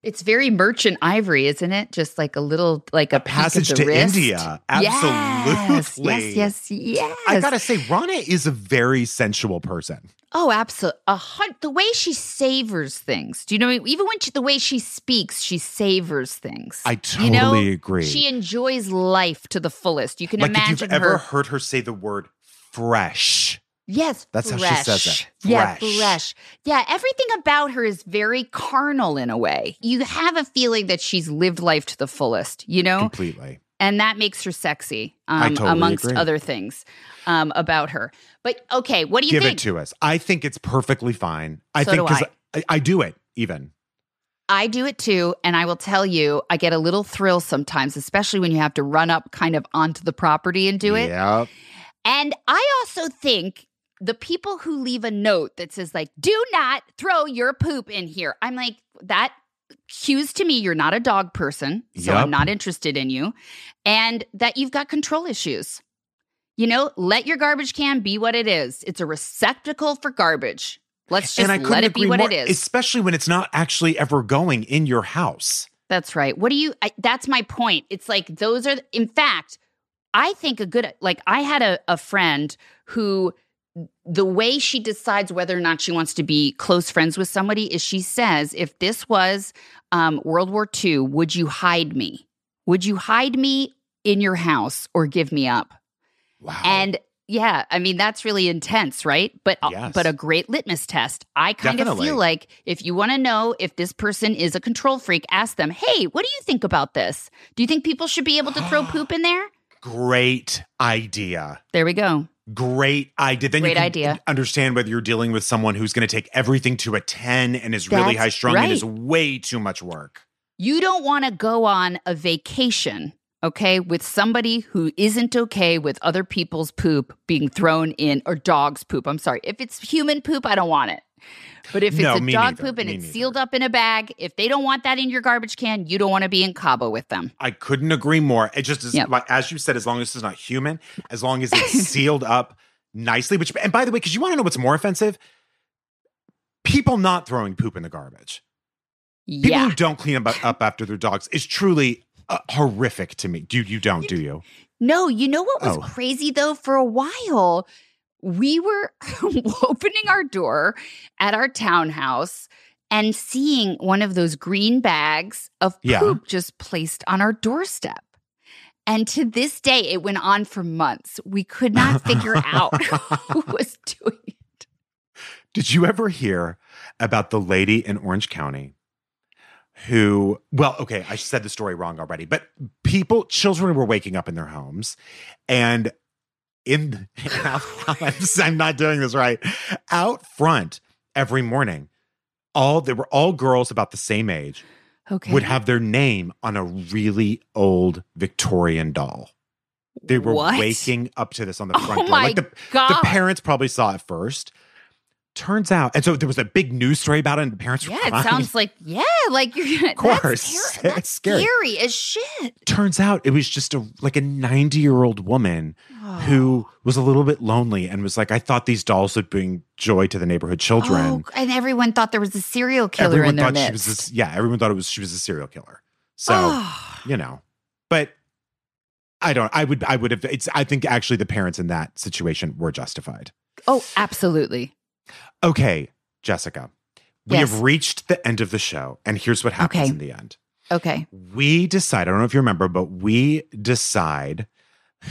It's very merchant ivory, isn't it? Just like a little, like a,
A passage to
wrist.
India. Absolutely.
Yes, yes, yes.
I gotta say, Rana is a very sensual person.
Oh, absolutely. A hun- the way she savors things. Do you know? Me? Even when she, the way she speaks, she savors things.
I
You know,
totally agree.
She enjoys life to the fullest. You can
like if
imagine
you've ever heard her say the word fresh.
Yes,
That's how she
fresh.
says it.
Yeah,
Fresh.
fresh. Yeah, everything about her is very carnal in a way. You have a feeling that she's lived life to the fullest, you know?
Completely.
and that makes her sexy,
I
um,
totally
amongst
agree.
other things um, about her. But okay, what do you
Give
think?
it to us. I think it's perfectly fine. I
So
think because I. I do it even.
I do it too. And I will tell you, I get a little thrill sometimes, especially when you have to run up kind of onto the property and do it.
Yep.
And I also think the people who leave a note that says, like, do not throw your poop in here. I'm like, that cues to me you're not a dog person. So
Yup.
I'm not interested in you. And that you've got control issues. You know, let your garbage can be what it is. It's a receptacle for garbage. Let's just
and I couldn't
let it be what
more,
it is.
especially when it's not actually ever going in your house.
That's right. What do you? I, that's my point. It's like those are. In fact, I think a good like I had a, a friend who the way she decides whether or not she wants to be close friends with somebody is she says, if this was um, World War II, would you hide me? Would you hide me in your house or give me up?
Wow.
And yeah, I mean that's really intense, right? But uh,
Yes.
but a great litmus test. I kind
Definitely.
of feel like if you want to know if this person is a control freak, ask them, "Hey, what do you think about this? Do you think people should be able to throw poop in there?"
great idea.
There we go.
Great idea. Then
Great
you
idea.
understand whether you're dealing with someone who's going to take everything to a 10 and is really high strung and is way too much work.
You don't want to go on a vacation, okay, with somebody who isn't okay with other people's poop being thrown in or dog's poop. I'm sorry. If it's human poop, I don't want it. But if it's
No,
a dog
neither.
poop and
Me
it's
neither.
sealed up in a bag, if they don't want that in your garbage can, you don't want to be in Cabo with them.
I couldn't agree more. It just is
Yep.
like as you said, as long as it's not human, as long as it's sealed up nicely. Which and by the way, because you want to know what's more offensive? People not throwing poop in the garbage. People
yeah.
who don't clean up, up after their dogs is truly uh, horrific to me. Dude, you don't? Do you?
No, you know what was
Oh.
crazy though? For a while, we were opening our door at our townhouse and seeing one of those green bags of
Yeah.
poop just placed on our doorstep. And to this day, it went on for months. We could not figure out who was doing it.
Did you ever hear about the lady in Orange County who, well, okay, I said the story wrong already, but people, children were waking up in their homes and in, I'm, I'm not doing this right, out front every morning, all, they were all girls about the same age,
Okay.
would have their name on a really old Victorian doll. They were
What?
waking up to this on the oh front
Oh
door. like the,
God.
the parents probably saw it first. Turns out, and so there was a big news story about it, and the parents were
yeah, it sounds like, yeah, like you're gonna,
Of course.
That's, terri- that's
scary.
scary as shit.
Turns out it was just a like a 90 year old woman who oh. was a little bit lonely and was like, I thought these dolls would bring joy to the neighborhood children.
Oh, and everyone thought there was a serial killer
everyone
in their
thought
midst.
she was this, yeah, everyone thought it was she was a serial killer. So
Oh.
you know, but I don't. I would. I would have. It's. I think actually the parents in that situation were justified.
Oh, absolutely.
Okay, Jessica, we
Yes.
have reached the end of the show, and here's what happens
Okay.
in the end.
Okay.
We decide. I don't know if you remember, but we decide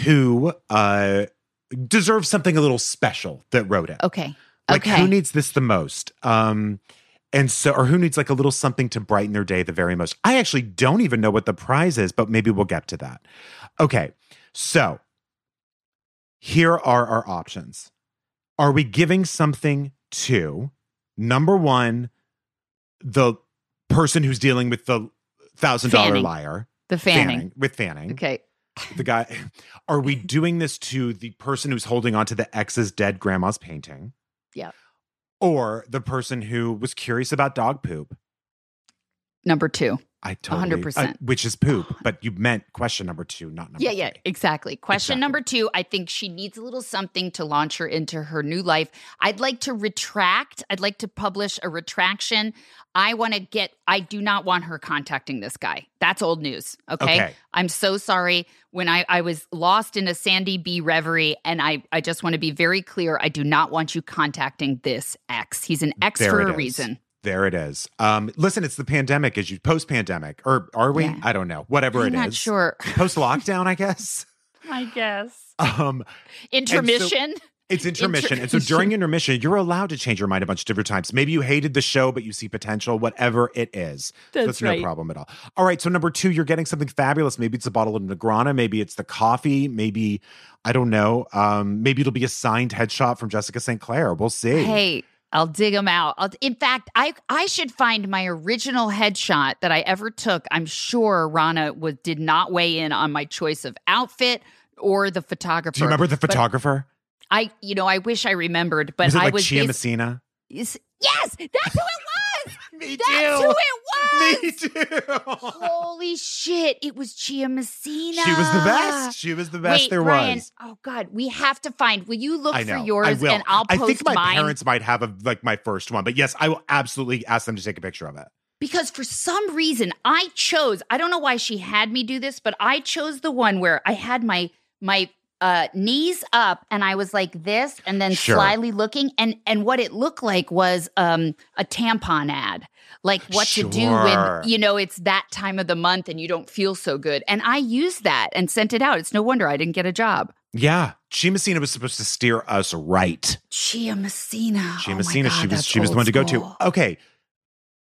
who uh deserves something a little special that wrote it.
Okay.
Like
okay.
who needs this the most? Um and so or who needs like a little something to brighten their day the very most. I actually don't even know what the prize is, but maybe we'll get to that. Okay. So here are our options. Are we giving something to number 1 the person who's dealing with the $1000 liar
the fanning.
with Fanning
Okay.
the guy are we doing this to the person who's holding on to the ex's dead grandma's painting
Yeah.
or the person who was curious about dog poop
Number two.
i totally
100%.
uh, which is poop but you meant question number two not number
Yeah, yeah,
three.
exactly. Question
Exactly.
number two I think she needs a little something to launch her into her new life. I'd like to retract. I'd like to publish a retraction. I want to get, I do not want her contacting this guy. That's old news. Okay.
Okay.
I'm so sorry. When I, I was lost in a Sandy B reverie, and I, I just want to be very clear I do not want you contacting this ex. He's an ex
There
for a
is.
reason.
There it is um listen it's the pandemic as you post pandemic or are we
Yeah.
i don't know whatever
I'm
it is
not sure.
post lockdown i guess
I guess.
um
Intermission.
It's intermission. and so during intermission, you're allowed to change your mind a bunch of different times. Maybe you hated the show, but you see potential, whatever it is.
That's
That's
right.
no problem at all. All right. So, number two, you're getting something fabulous. Maybe it's a bottle of Negrana. Maybe it's the coffee. Maybe, I don't know. Um, maybe it'll be a signed headshot from Jessica St. Clair. We'll see.
Hey, I'll dig them out. I'll, in fact, I I should find my original headshot that I ever took. I'm sure Rana was did not weigh in on my choice of outfit or the photographer.
Do you remember the
But
photographer?
I, you know, I wish I remembered, but
was it
I
like
was
Chia Messina?
Yes, yes, that's who it was.
Me
That's who it was.
Me too.
Holy shit! It was Chia Messina.
She was the best. She was the best
Wait,
there
Brian,
was.
Oh God, we have to find. Will you look
I know.
for yours
I will.
and I'll
I
post
think my
mine?
parents might have a, like my first one, but yes, I will absolutely ask them to take a picture of it.
because for some reason I chose I don't know why she had me do this but I chose the one where I had my my uh knees up and I was like this and then
Sure.
slyly looking and and what it looked like was um a tampon ad like what to do
Sure.
when you know it's that time of the month and you don't feel so good and I used that and sent it out it's no wonder I didn't get a job
Yeah, Chia Messina was supposed to steer us right.
Chia Messina
Chia
oh my God,
she was she was the one to go to. Okay.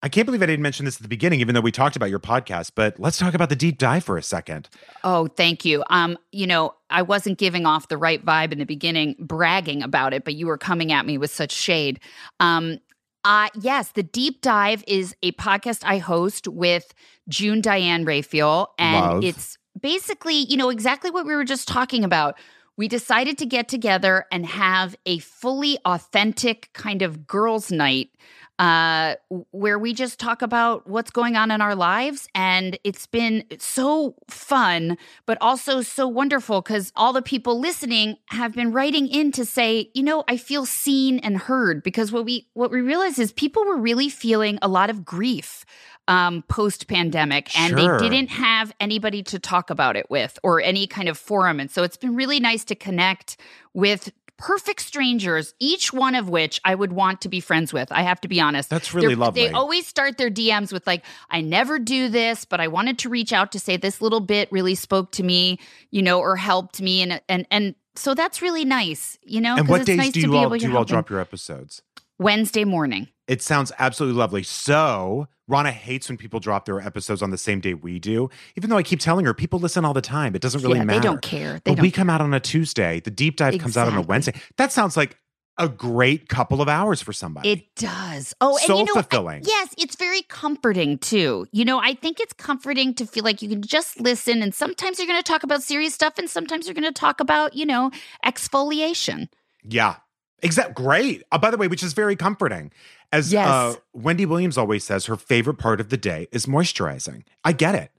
I can't believe I didn't mention this at the beginning, even though we talked about your podcast, but let's talk about the deep dive for a second.
Oh, thank you. Um, you know, I wasn't giving off the right vibe in the beginning, bragging about it, but you were coming at me with such shade. Um, uh, yes, the deep dive is a podcast I host with June Diane Raphael, and
Love.
it's basically, you know, exactly what we were just talking about. We decided to get together and have a fully authentic kind of girls' night uh, where we just talk about what's going on in our lives. And it's been so fun, but also so wonderful because all the people listening have been writing in to say, you know, I feel seen and heard because what we what we realized is people were really feeling a lot of grief um, post pandemic, and
Sure.
they didn't have anybody to talk about it with or any kind of forum. And so it's been really nice to connect with perfect strangers, each one of which I would want to be friends with. I have to be honest.
That's really
They're-
lovely.
They always start their DMs with like, "I never do this, but I wanted to reach out to say this little bit really spoke to me, you know, or helped me," and and and so that's really nice, you know.
and what days
nice
do
to
you all do you all drop your episodes?
Wednesday morning.
It sounds absolutely lovely. So, Rana hates when people drop their episodes on the same day we do, even though I keep telling her people listen all the time. It doesn't really
yeah,
matter.
they don't care. They
but
don't
we come out on a Tuesday. The deep dive comes out on a Wednesday. That sounds like a great couple of hours for somebody.
It does. Oh, and
Soul
you know, I-
fulfilling.
yes, it's very comforting too. You know, I think it's comforting to feel like you can just listen, and sometimes you're going to talk about serious stuff, and sometimes you're going to talk about, you know, exfoliation.
yeah. Exact. Great. Uh, by the way, which is very comforting. As
Yes.
uh, Wendy Williams always says, her favorite part of the day is moisturizing. I get it.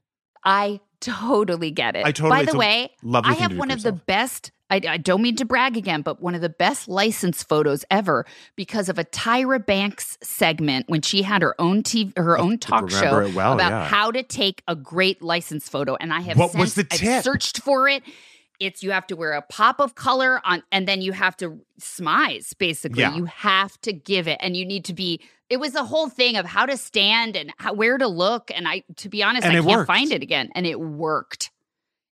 I totally get it.
I totally-
By the way, I have one of the best. I, I don't mean to brag again, but one of the best license photos ever because of a Tyra Banks segment when she had her own TV, her own talk show
well,
about
yeah.
how to take a great license photo. And I have
What was the
I've
tip?
searched for it. It's you have to wear a pop of color on, and then you have to smize. Basically,
Yeah.
you have to give it, and you need to be. It was a whole thing of how to stand and how, where to look. And I, to be honest,
And
I can't
worked.
find it again, and it worked.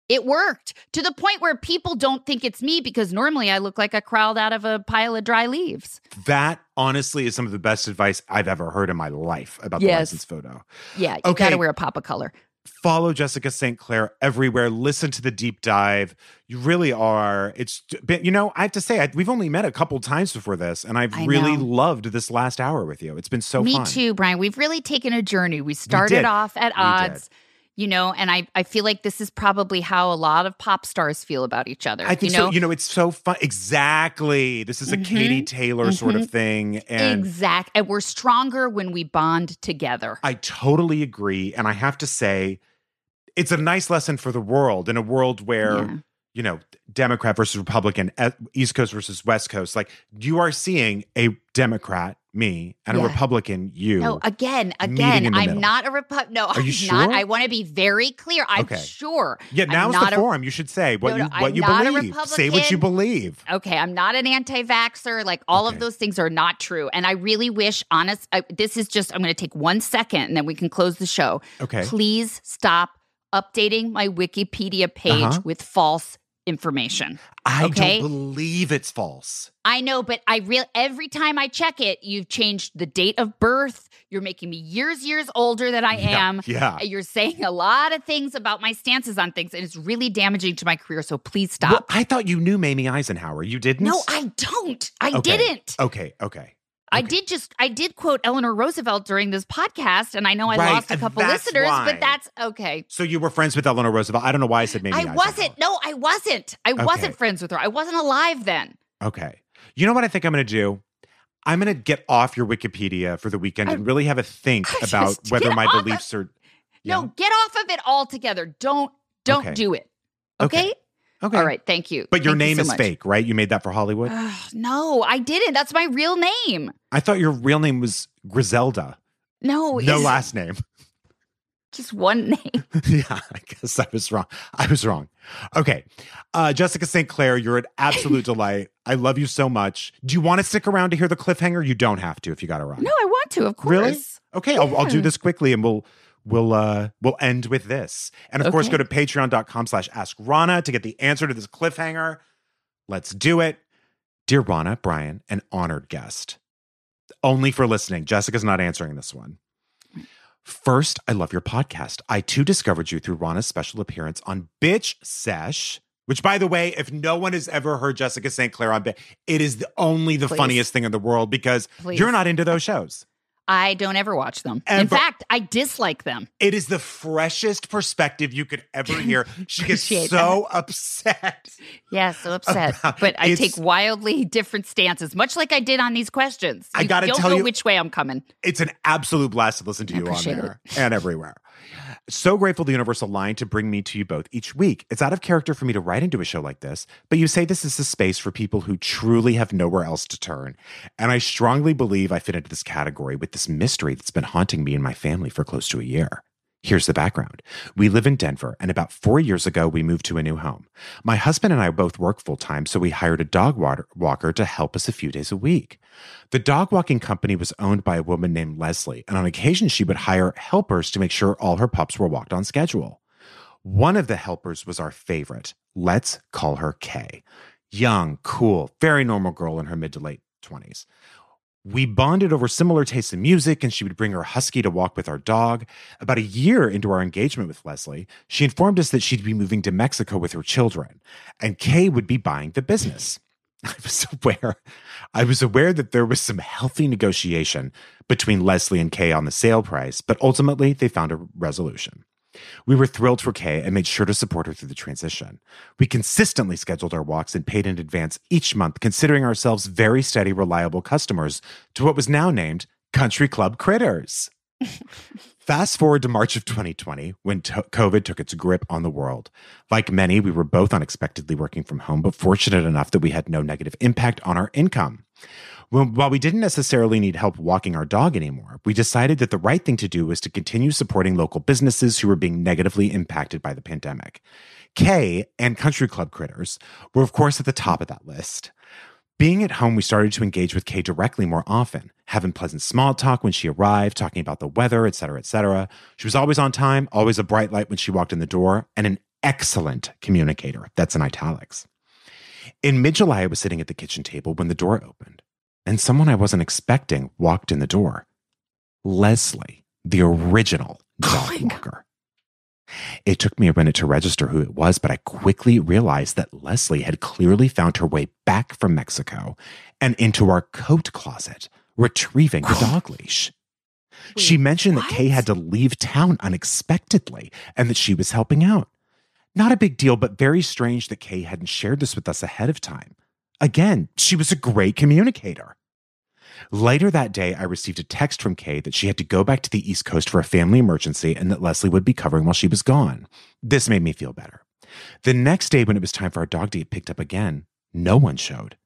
It worked to the point where people don't think it's me because normally I look like I crawled out of a pile of dry leaves.
That honestly is some of the best advice I've ever heard in my life about the
Yes.
license photo.
Yeah, you
Okay.
got to wear a pop of color.
Follow Jessica St. Clair everywhere. Listen to the deep dive. You really are. It's been, you know, I have to say, I, we've only met a couple times before this, and I've
I
really
know.
loved this last hour with you. It's been so
Me
fun.
too, Brian. We've really taken a journey. We started
did.
off at
We
odds, you know, and I, I feel like this is probably how a lot of pop stars feel about each other.
I think
you know?
so. You know, it's so fun. Exactly. This is a
Mhm.
Katie Taylor sort of
Mhm.
thing. And
exact. And we're stronger when we bond together.
I totally agree. And I have to say, it's a nice lesson for the world in a world where,
Yeah.
You know, Democrat versus Republican, e- East Coast versus West Coast. Like you are seeing a Democrat, me, and
Yeah.
a Republican, you.
No, again, again, I'm
middle.
not a Repu- No,
Are
I'm
you
not.
sure?
I want to be very clear. I'm
Okay.
sure.
yeah,
I'm
the
a-
forum. You should say what
No,
you
no,
what
I'm
you
not
believe. Say what you believe.
Okay, I'm not an anti-vaxxer. Like all
Okay.
of those things are not true, and I really wish, honest. I, this is just. I'm going to take one second, and then we can close the show.
Okay.
Please stop updating my Wikipedia page
Uh-huh.
with false information.
I
Okay.
don't believe it's false.
I know, but I real every time I check it, you've changed the date of birth. You're making me years, years older than I
Yeah,
am.
Yeah.
Uh, you're saying a lot of things about my stances on things, and it's really damaging to my career. So please stop.
Well, I thought you knew Mamie Eisenhower. You didn't?
no, I don't. I
Okay.
didn't.
Okay, okay.
I did just I did quote Eleanor Roosevelt during this podcast, and I know I
Right,
lost a couple
that's
listeners,
why.
but that's okay.
So you were friends with Eleanor Roosevelt. I don't know why I said Mamie
I
Eisenhower.
wasn't. No, I wasn't. I
Okay.
wasn't friends with her. I wasn't alive then.
Okay. You know what I think I'm going to do? I'm going to get off your Wikipedia for the weekend and really have a think
I
about whether my beliefs are.
No, get off of it altogether. Don't don't
Okay.
do it.
Okay.
Okay?
Okay.
All right. Thank you.
But your
Thank you
name
so
is
much.
fake, right? You made that for Hollywood?
No, I didn't. That's my real name.
I thought your real name was Griselda.
No,
no last name.
just one name.
yeah, I guess I was wrong. I was wrong. Okay. Uh, Jessica St. Clair, you're an absolute delight. I love you so much. Do you want to stick around to hear the cliffhanger? You don't have to if you got to run.
No, I want to, of course.
Really? Okay, I'll, I'll do this quickly and we'll we'll uh we'll end with this. And of course, go to patreon.com slash ask Rana to get the answer to this cliffhanger. Let's do it. Dear Rana, Brian, an honored guest. Only for listening. Jessica's not answering this one. First, I love your podcast. I too discovered you through Rana's special appearance on Bitch Sesh, which, by the way, if no one has ever heard Jessica St. Clair on Bitch, it is the only the
Please.
funniest thing in the world because
Please.
you're not into those shows.
I don't ever watch them. In fact, I dislike them.
It is the freshest perspective you could ever hear. She gets so upset.
Yeah, so upset. But I take wildly different stances, much like I did on these questions.
I gotta
don't
tell
know
you-
which way I'm coming.
It's an absolute blast to listen to
I
you on there and everywhere. So grateful the universe aligned to bring me to you both each week. It's out of character for me to write into a show like this, but you say this is a space for people who truly have nowhere else to turn. And I strongly believe I fit into this category with this mystery that's been haunting me and my family for close to a year. Here's the background. We live in Denver, and about four years ago, we moved to a new home. My husband and I both work full time, so we hired a dog water- walker to help us a few days a week. The dog walking company was owned by a woman named Leslie, and on occasion, she would hire helpers to make sure all her pups were walked on schedule. One of the helpers was our favorite. Let's call her Kay. Young, cool, very normal girl in her mid to late 20s. We bonded over similar tastes in music, and she would bring her husky to walk with our dog. About a year into our engagement with Leslie, she informed us that she'd be moving to Mexico with her children, and Kay would be buying the business. I was aware, I was aware that there was some healthy negotiation between Leslie and Kay on the sale price, but ultimately they found a resolution. We were thrilled for Kay and made sure to support her through the transition. We consistently scheduled our walks and paid in advance each month, considering ourselves very steady, reliable customers to what was now named Country Club Critters. Fast forward to March of 2020 when to- COVID took its grip on the world. Like many, we were both unexpectedly working from home, but fortunate enough that we had no negative impact on our income. Well, while we didn't necessarily need help walking our dog anymore, we decided that the right thing to do was to continue supporting local businesses who were being negatively impacted by the pandemic. Kay and Country Club Critters were, of course, at the top of that list. Being at home, we started to engage with Kay directly more often, having pleasant small talk when she arrived, talking about the weather, et cetera, et cetera. She was always on time, always a bright light when she walked in the door, and an excellent communicator. That's in italics. In mid July, I was sitting at the kitchen table when the door opened, and someone I wasn't expecting walked in the door. Leslie, the original
Oh
dog
God.
walker. It took me a minute to register who it was, but I quickly realized that Leslie had clearly found her way back from Mexico and into our coat closet, retrieving the dog leash. she
Wait,
mentioned that Kay had to leave town unexpectedly and that she was helping out. Not a big deal, but very strange that Kay hadn't shared this with us ahead of time. Again, she was a great communicator. Later that day, I received a text from Kay that she had to go back to the East Coast for a family emergency and that Leslie would be covering while she was gone. This made me feel better. The next day, when it was time for our dog to get picked up again, no one showed.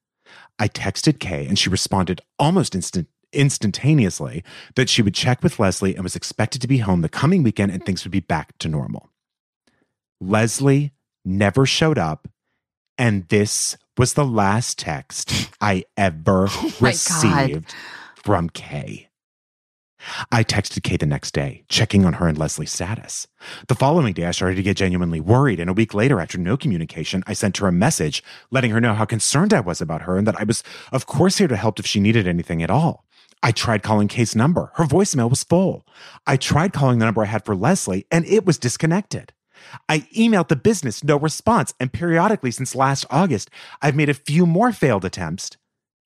I texted Kay and she responded almost instant, instantaneously that she would check with Leslie and was expected to be home the coming weekend and things would be back to normal. Leslie never showed up, and this was the last text I ever
Oh my God.
received from Kay. I texted Kay the next day, checking on her and Leslie's status. The following day, I started to get genuinely worried, and a week later, after no communication, I sent her a message letting her know how concerned I was about her and that I was, of course, here to help if she needed anything at all. I tried calling Kay's number. Her voicemail was full. I tried calling the number I had for Leslie, and it was disconnected. I emailed the business, no response, and periodically since last August, I've made a few more failed attempts.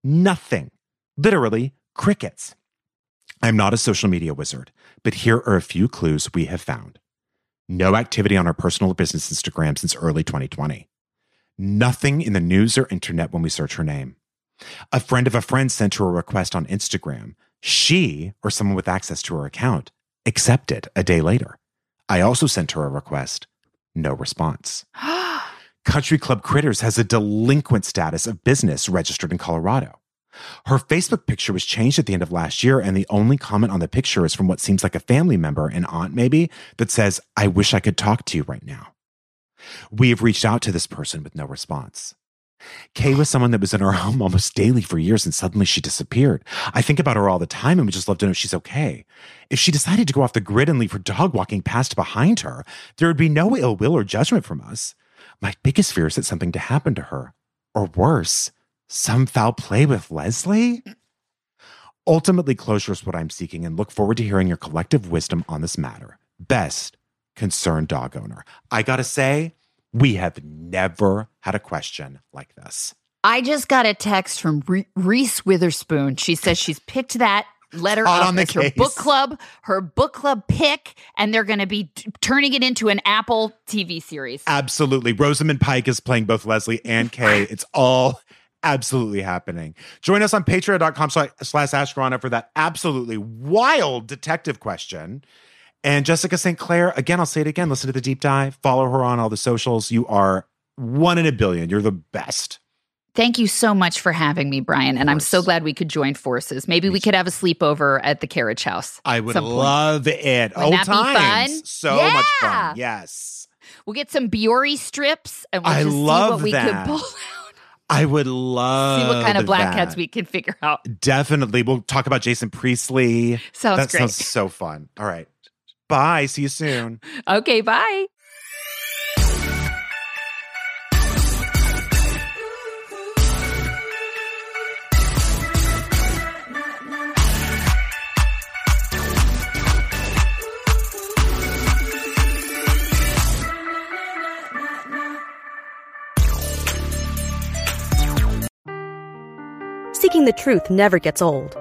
Nothing. Literally, crickets. I'm not a social media wizard, but here are a few clues we have found. No activity on our personal business Instagram since early 2020. Nothing in the news or internet when we search her name. A friend of a friend sent her a request on Instagram. She, or someone with access to her account, accepted a day later. I also sent her a request. No response. Country Club Critters has a delinquent status of business registered in Colorado. Her Facebook picture was changed at the end of last year, and the only comment on the picture is from what seems like a family member, an aunt maybe, that says, I wish I could talk to you right now. We have reached out to this person with no response. Kay was someone that was in our home almost daily for years and suddenly she disappeared. I think about her all the time and would just love to know she's okay. If she decided to go off the grid and leave her dog walking past behind her, there would be no ill will or judgment from us. My biggest fear is that something to happen to her. Or worse, some foul play with Leslie? Ultimately, closure is what I'm seeking and look forward to hearing your collective wisdom on this matter. Best, concerned dog owner. I gotta say, we have never had a question like this.
I just got a text from Re- Reese Witherspoon. She says she's picked that letter
Hot
up
on the
as her book club, her book club pick, and they're going to be t- turning it into an Apple TV series.
Absolutely. Rosamund Pike is playing both Leslie and Kay. It's all absolutely happening. Join us on patreon.com slash Ask for that absolutely wild detective question. And Jessica St. Clair, again, I'll say it again. Listen to the deep dive. Follow her on all the socials. You are one in a billion. You're the best.
Thank you so much for having me, Brian. And I'm so glad we could join forces. Maybe we could have a sleepover at the carriage house.
I would love it.
Wouldn't
Old
that be
times.
fun?
So
Yeah.
much fun. Yes.
We'll get some Biore strips and we'll
I
just
love
see what we
that.
could pull out.
I would love
see what kind of black cats we can figure out.
Definitely. We'll talk about Jason Priestley.
Sounds
that
great.
sounds so fun. All right. Bye. See you soon.
Okay, bye.
Seeking the truth never gets old.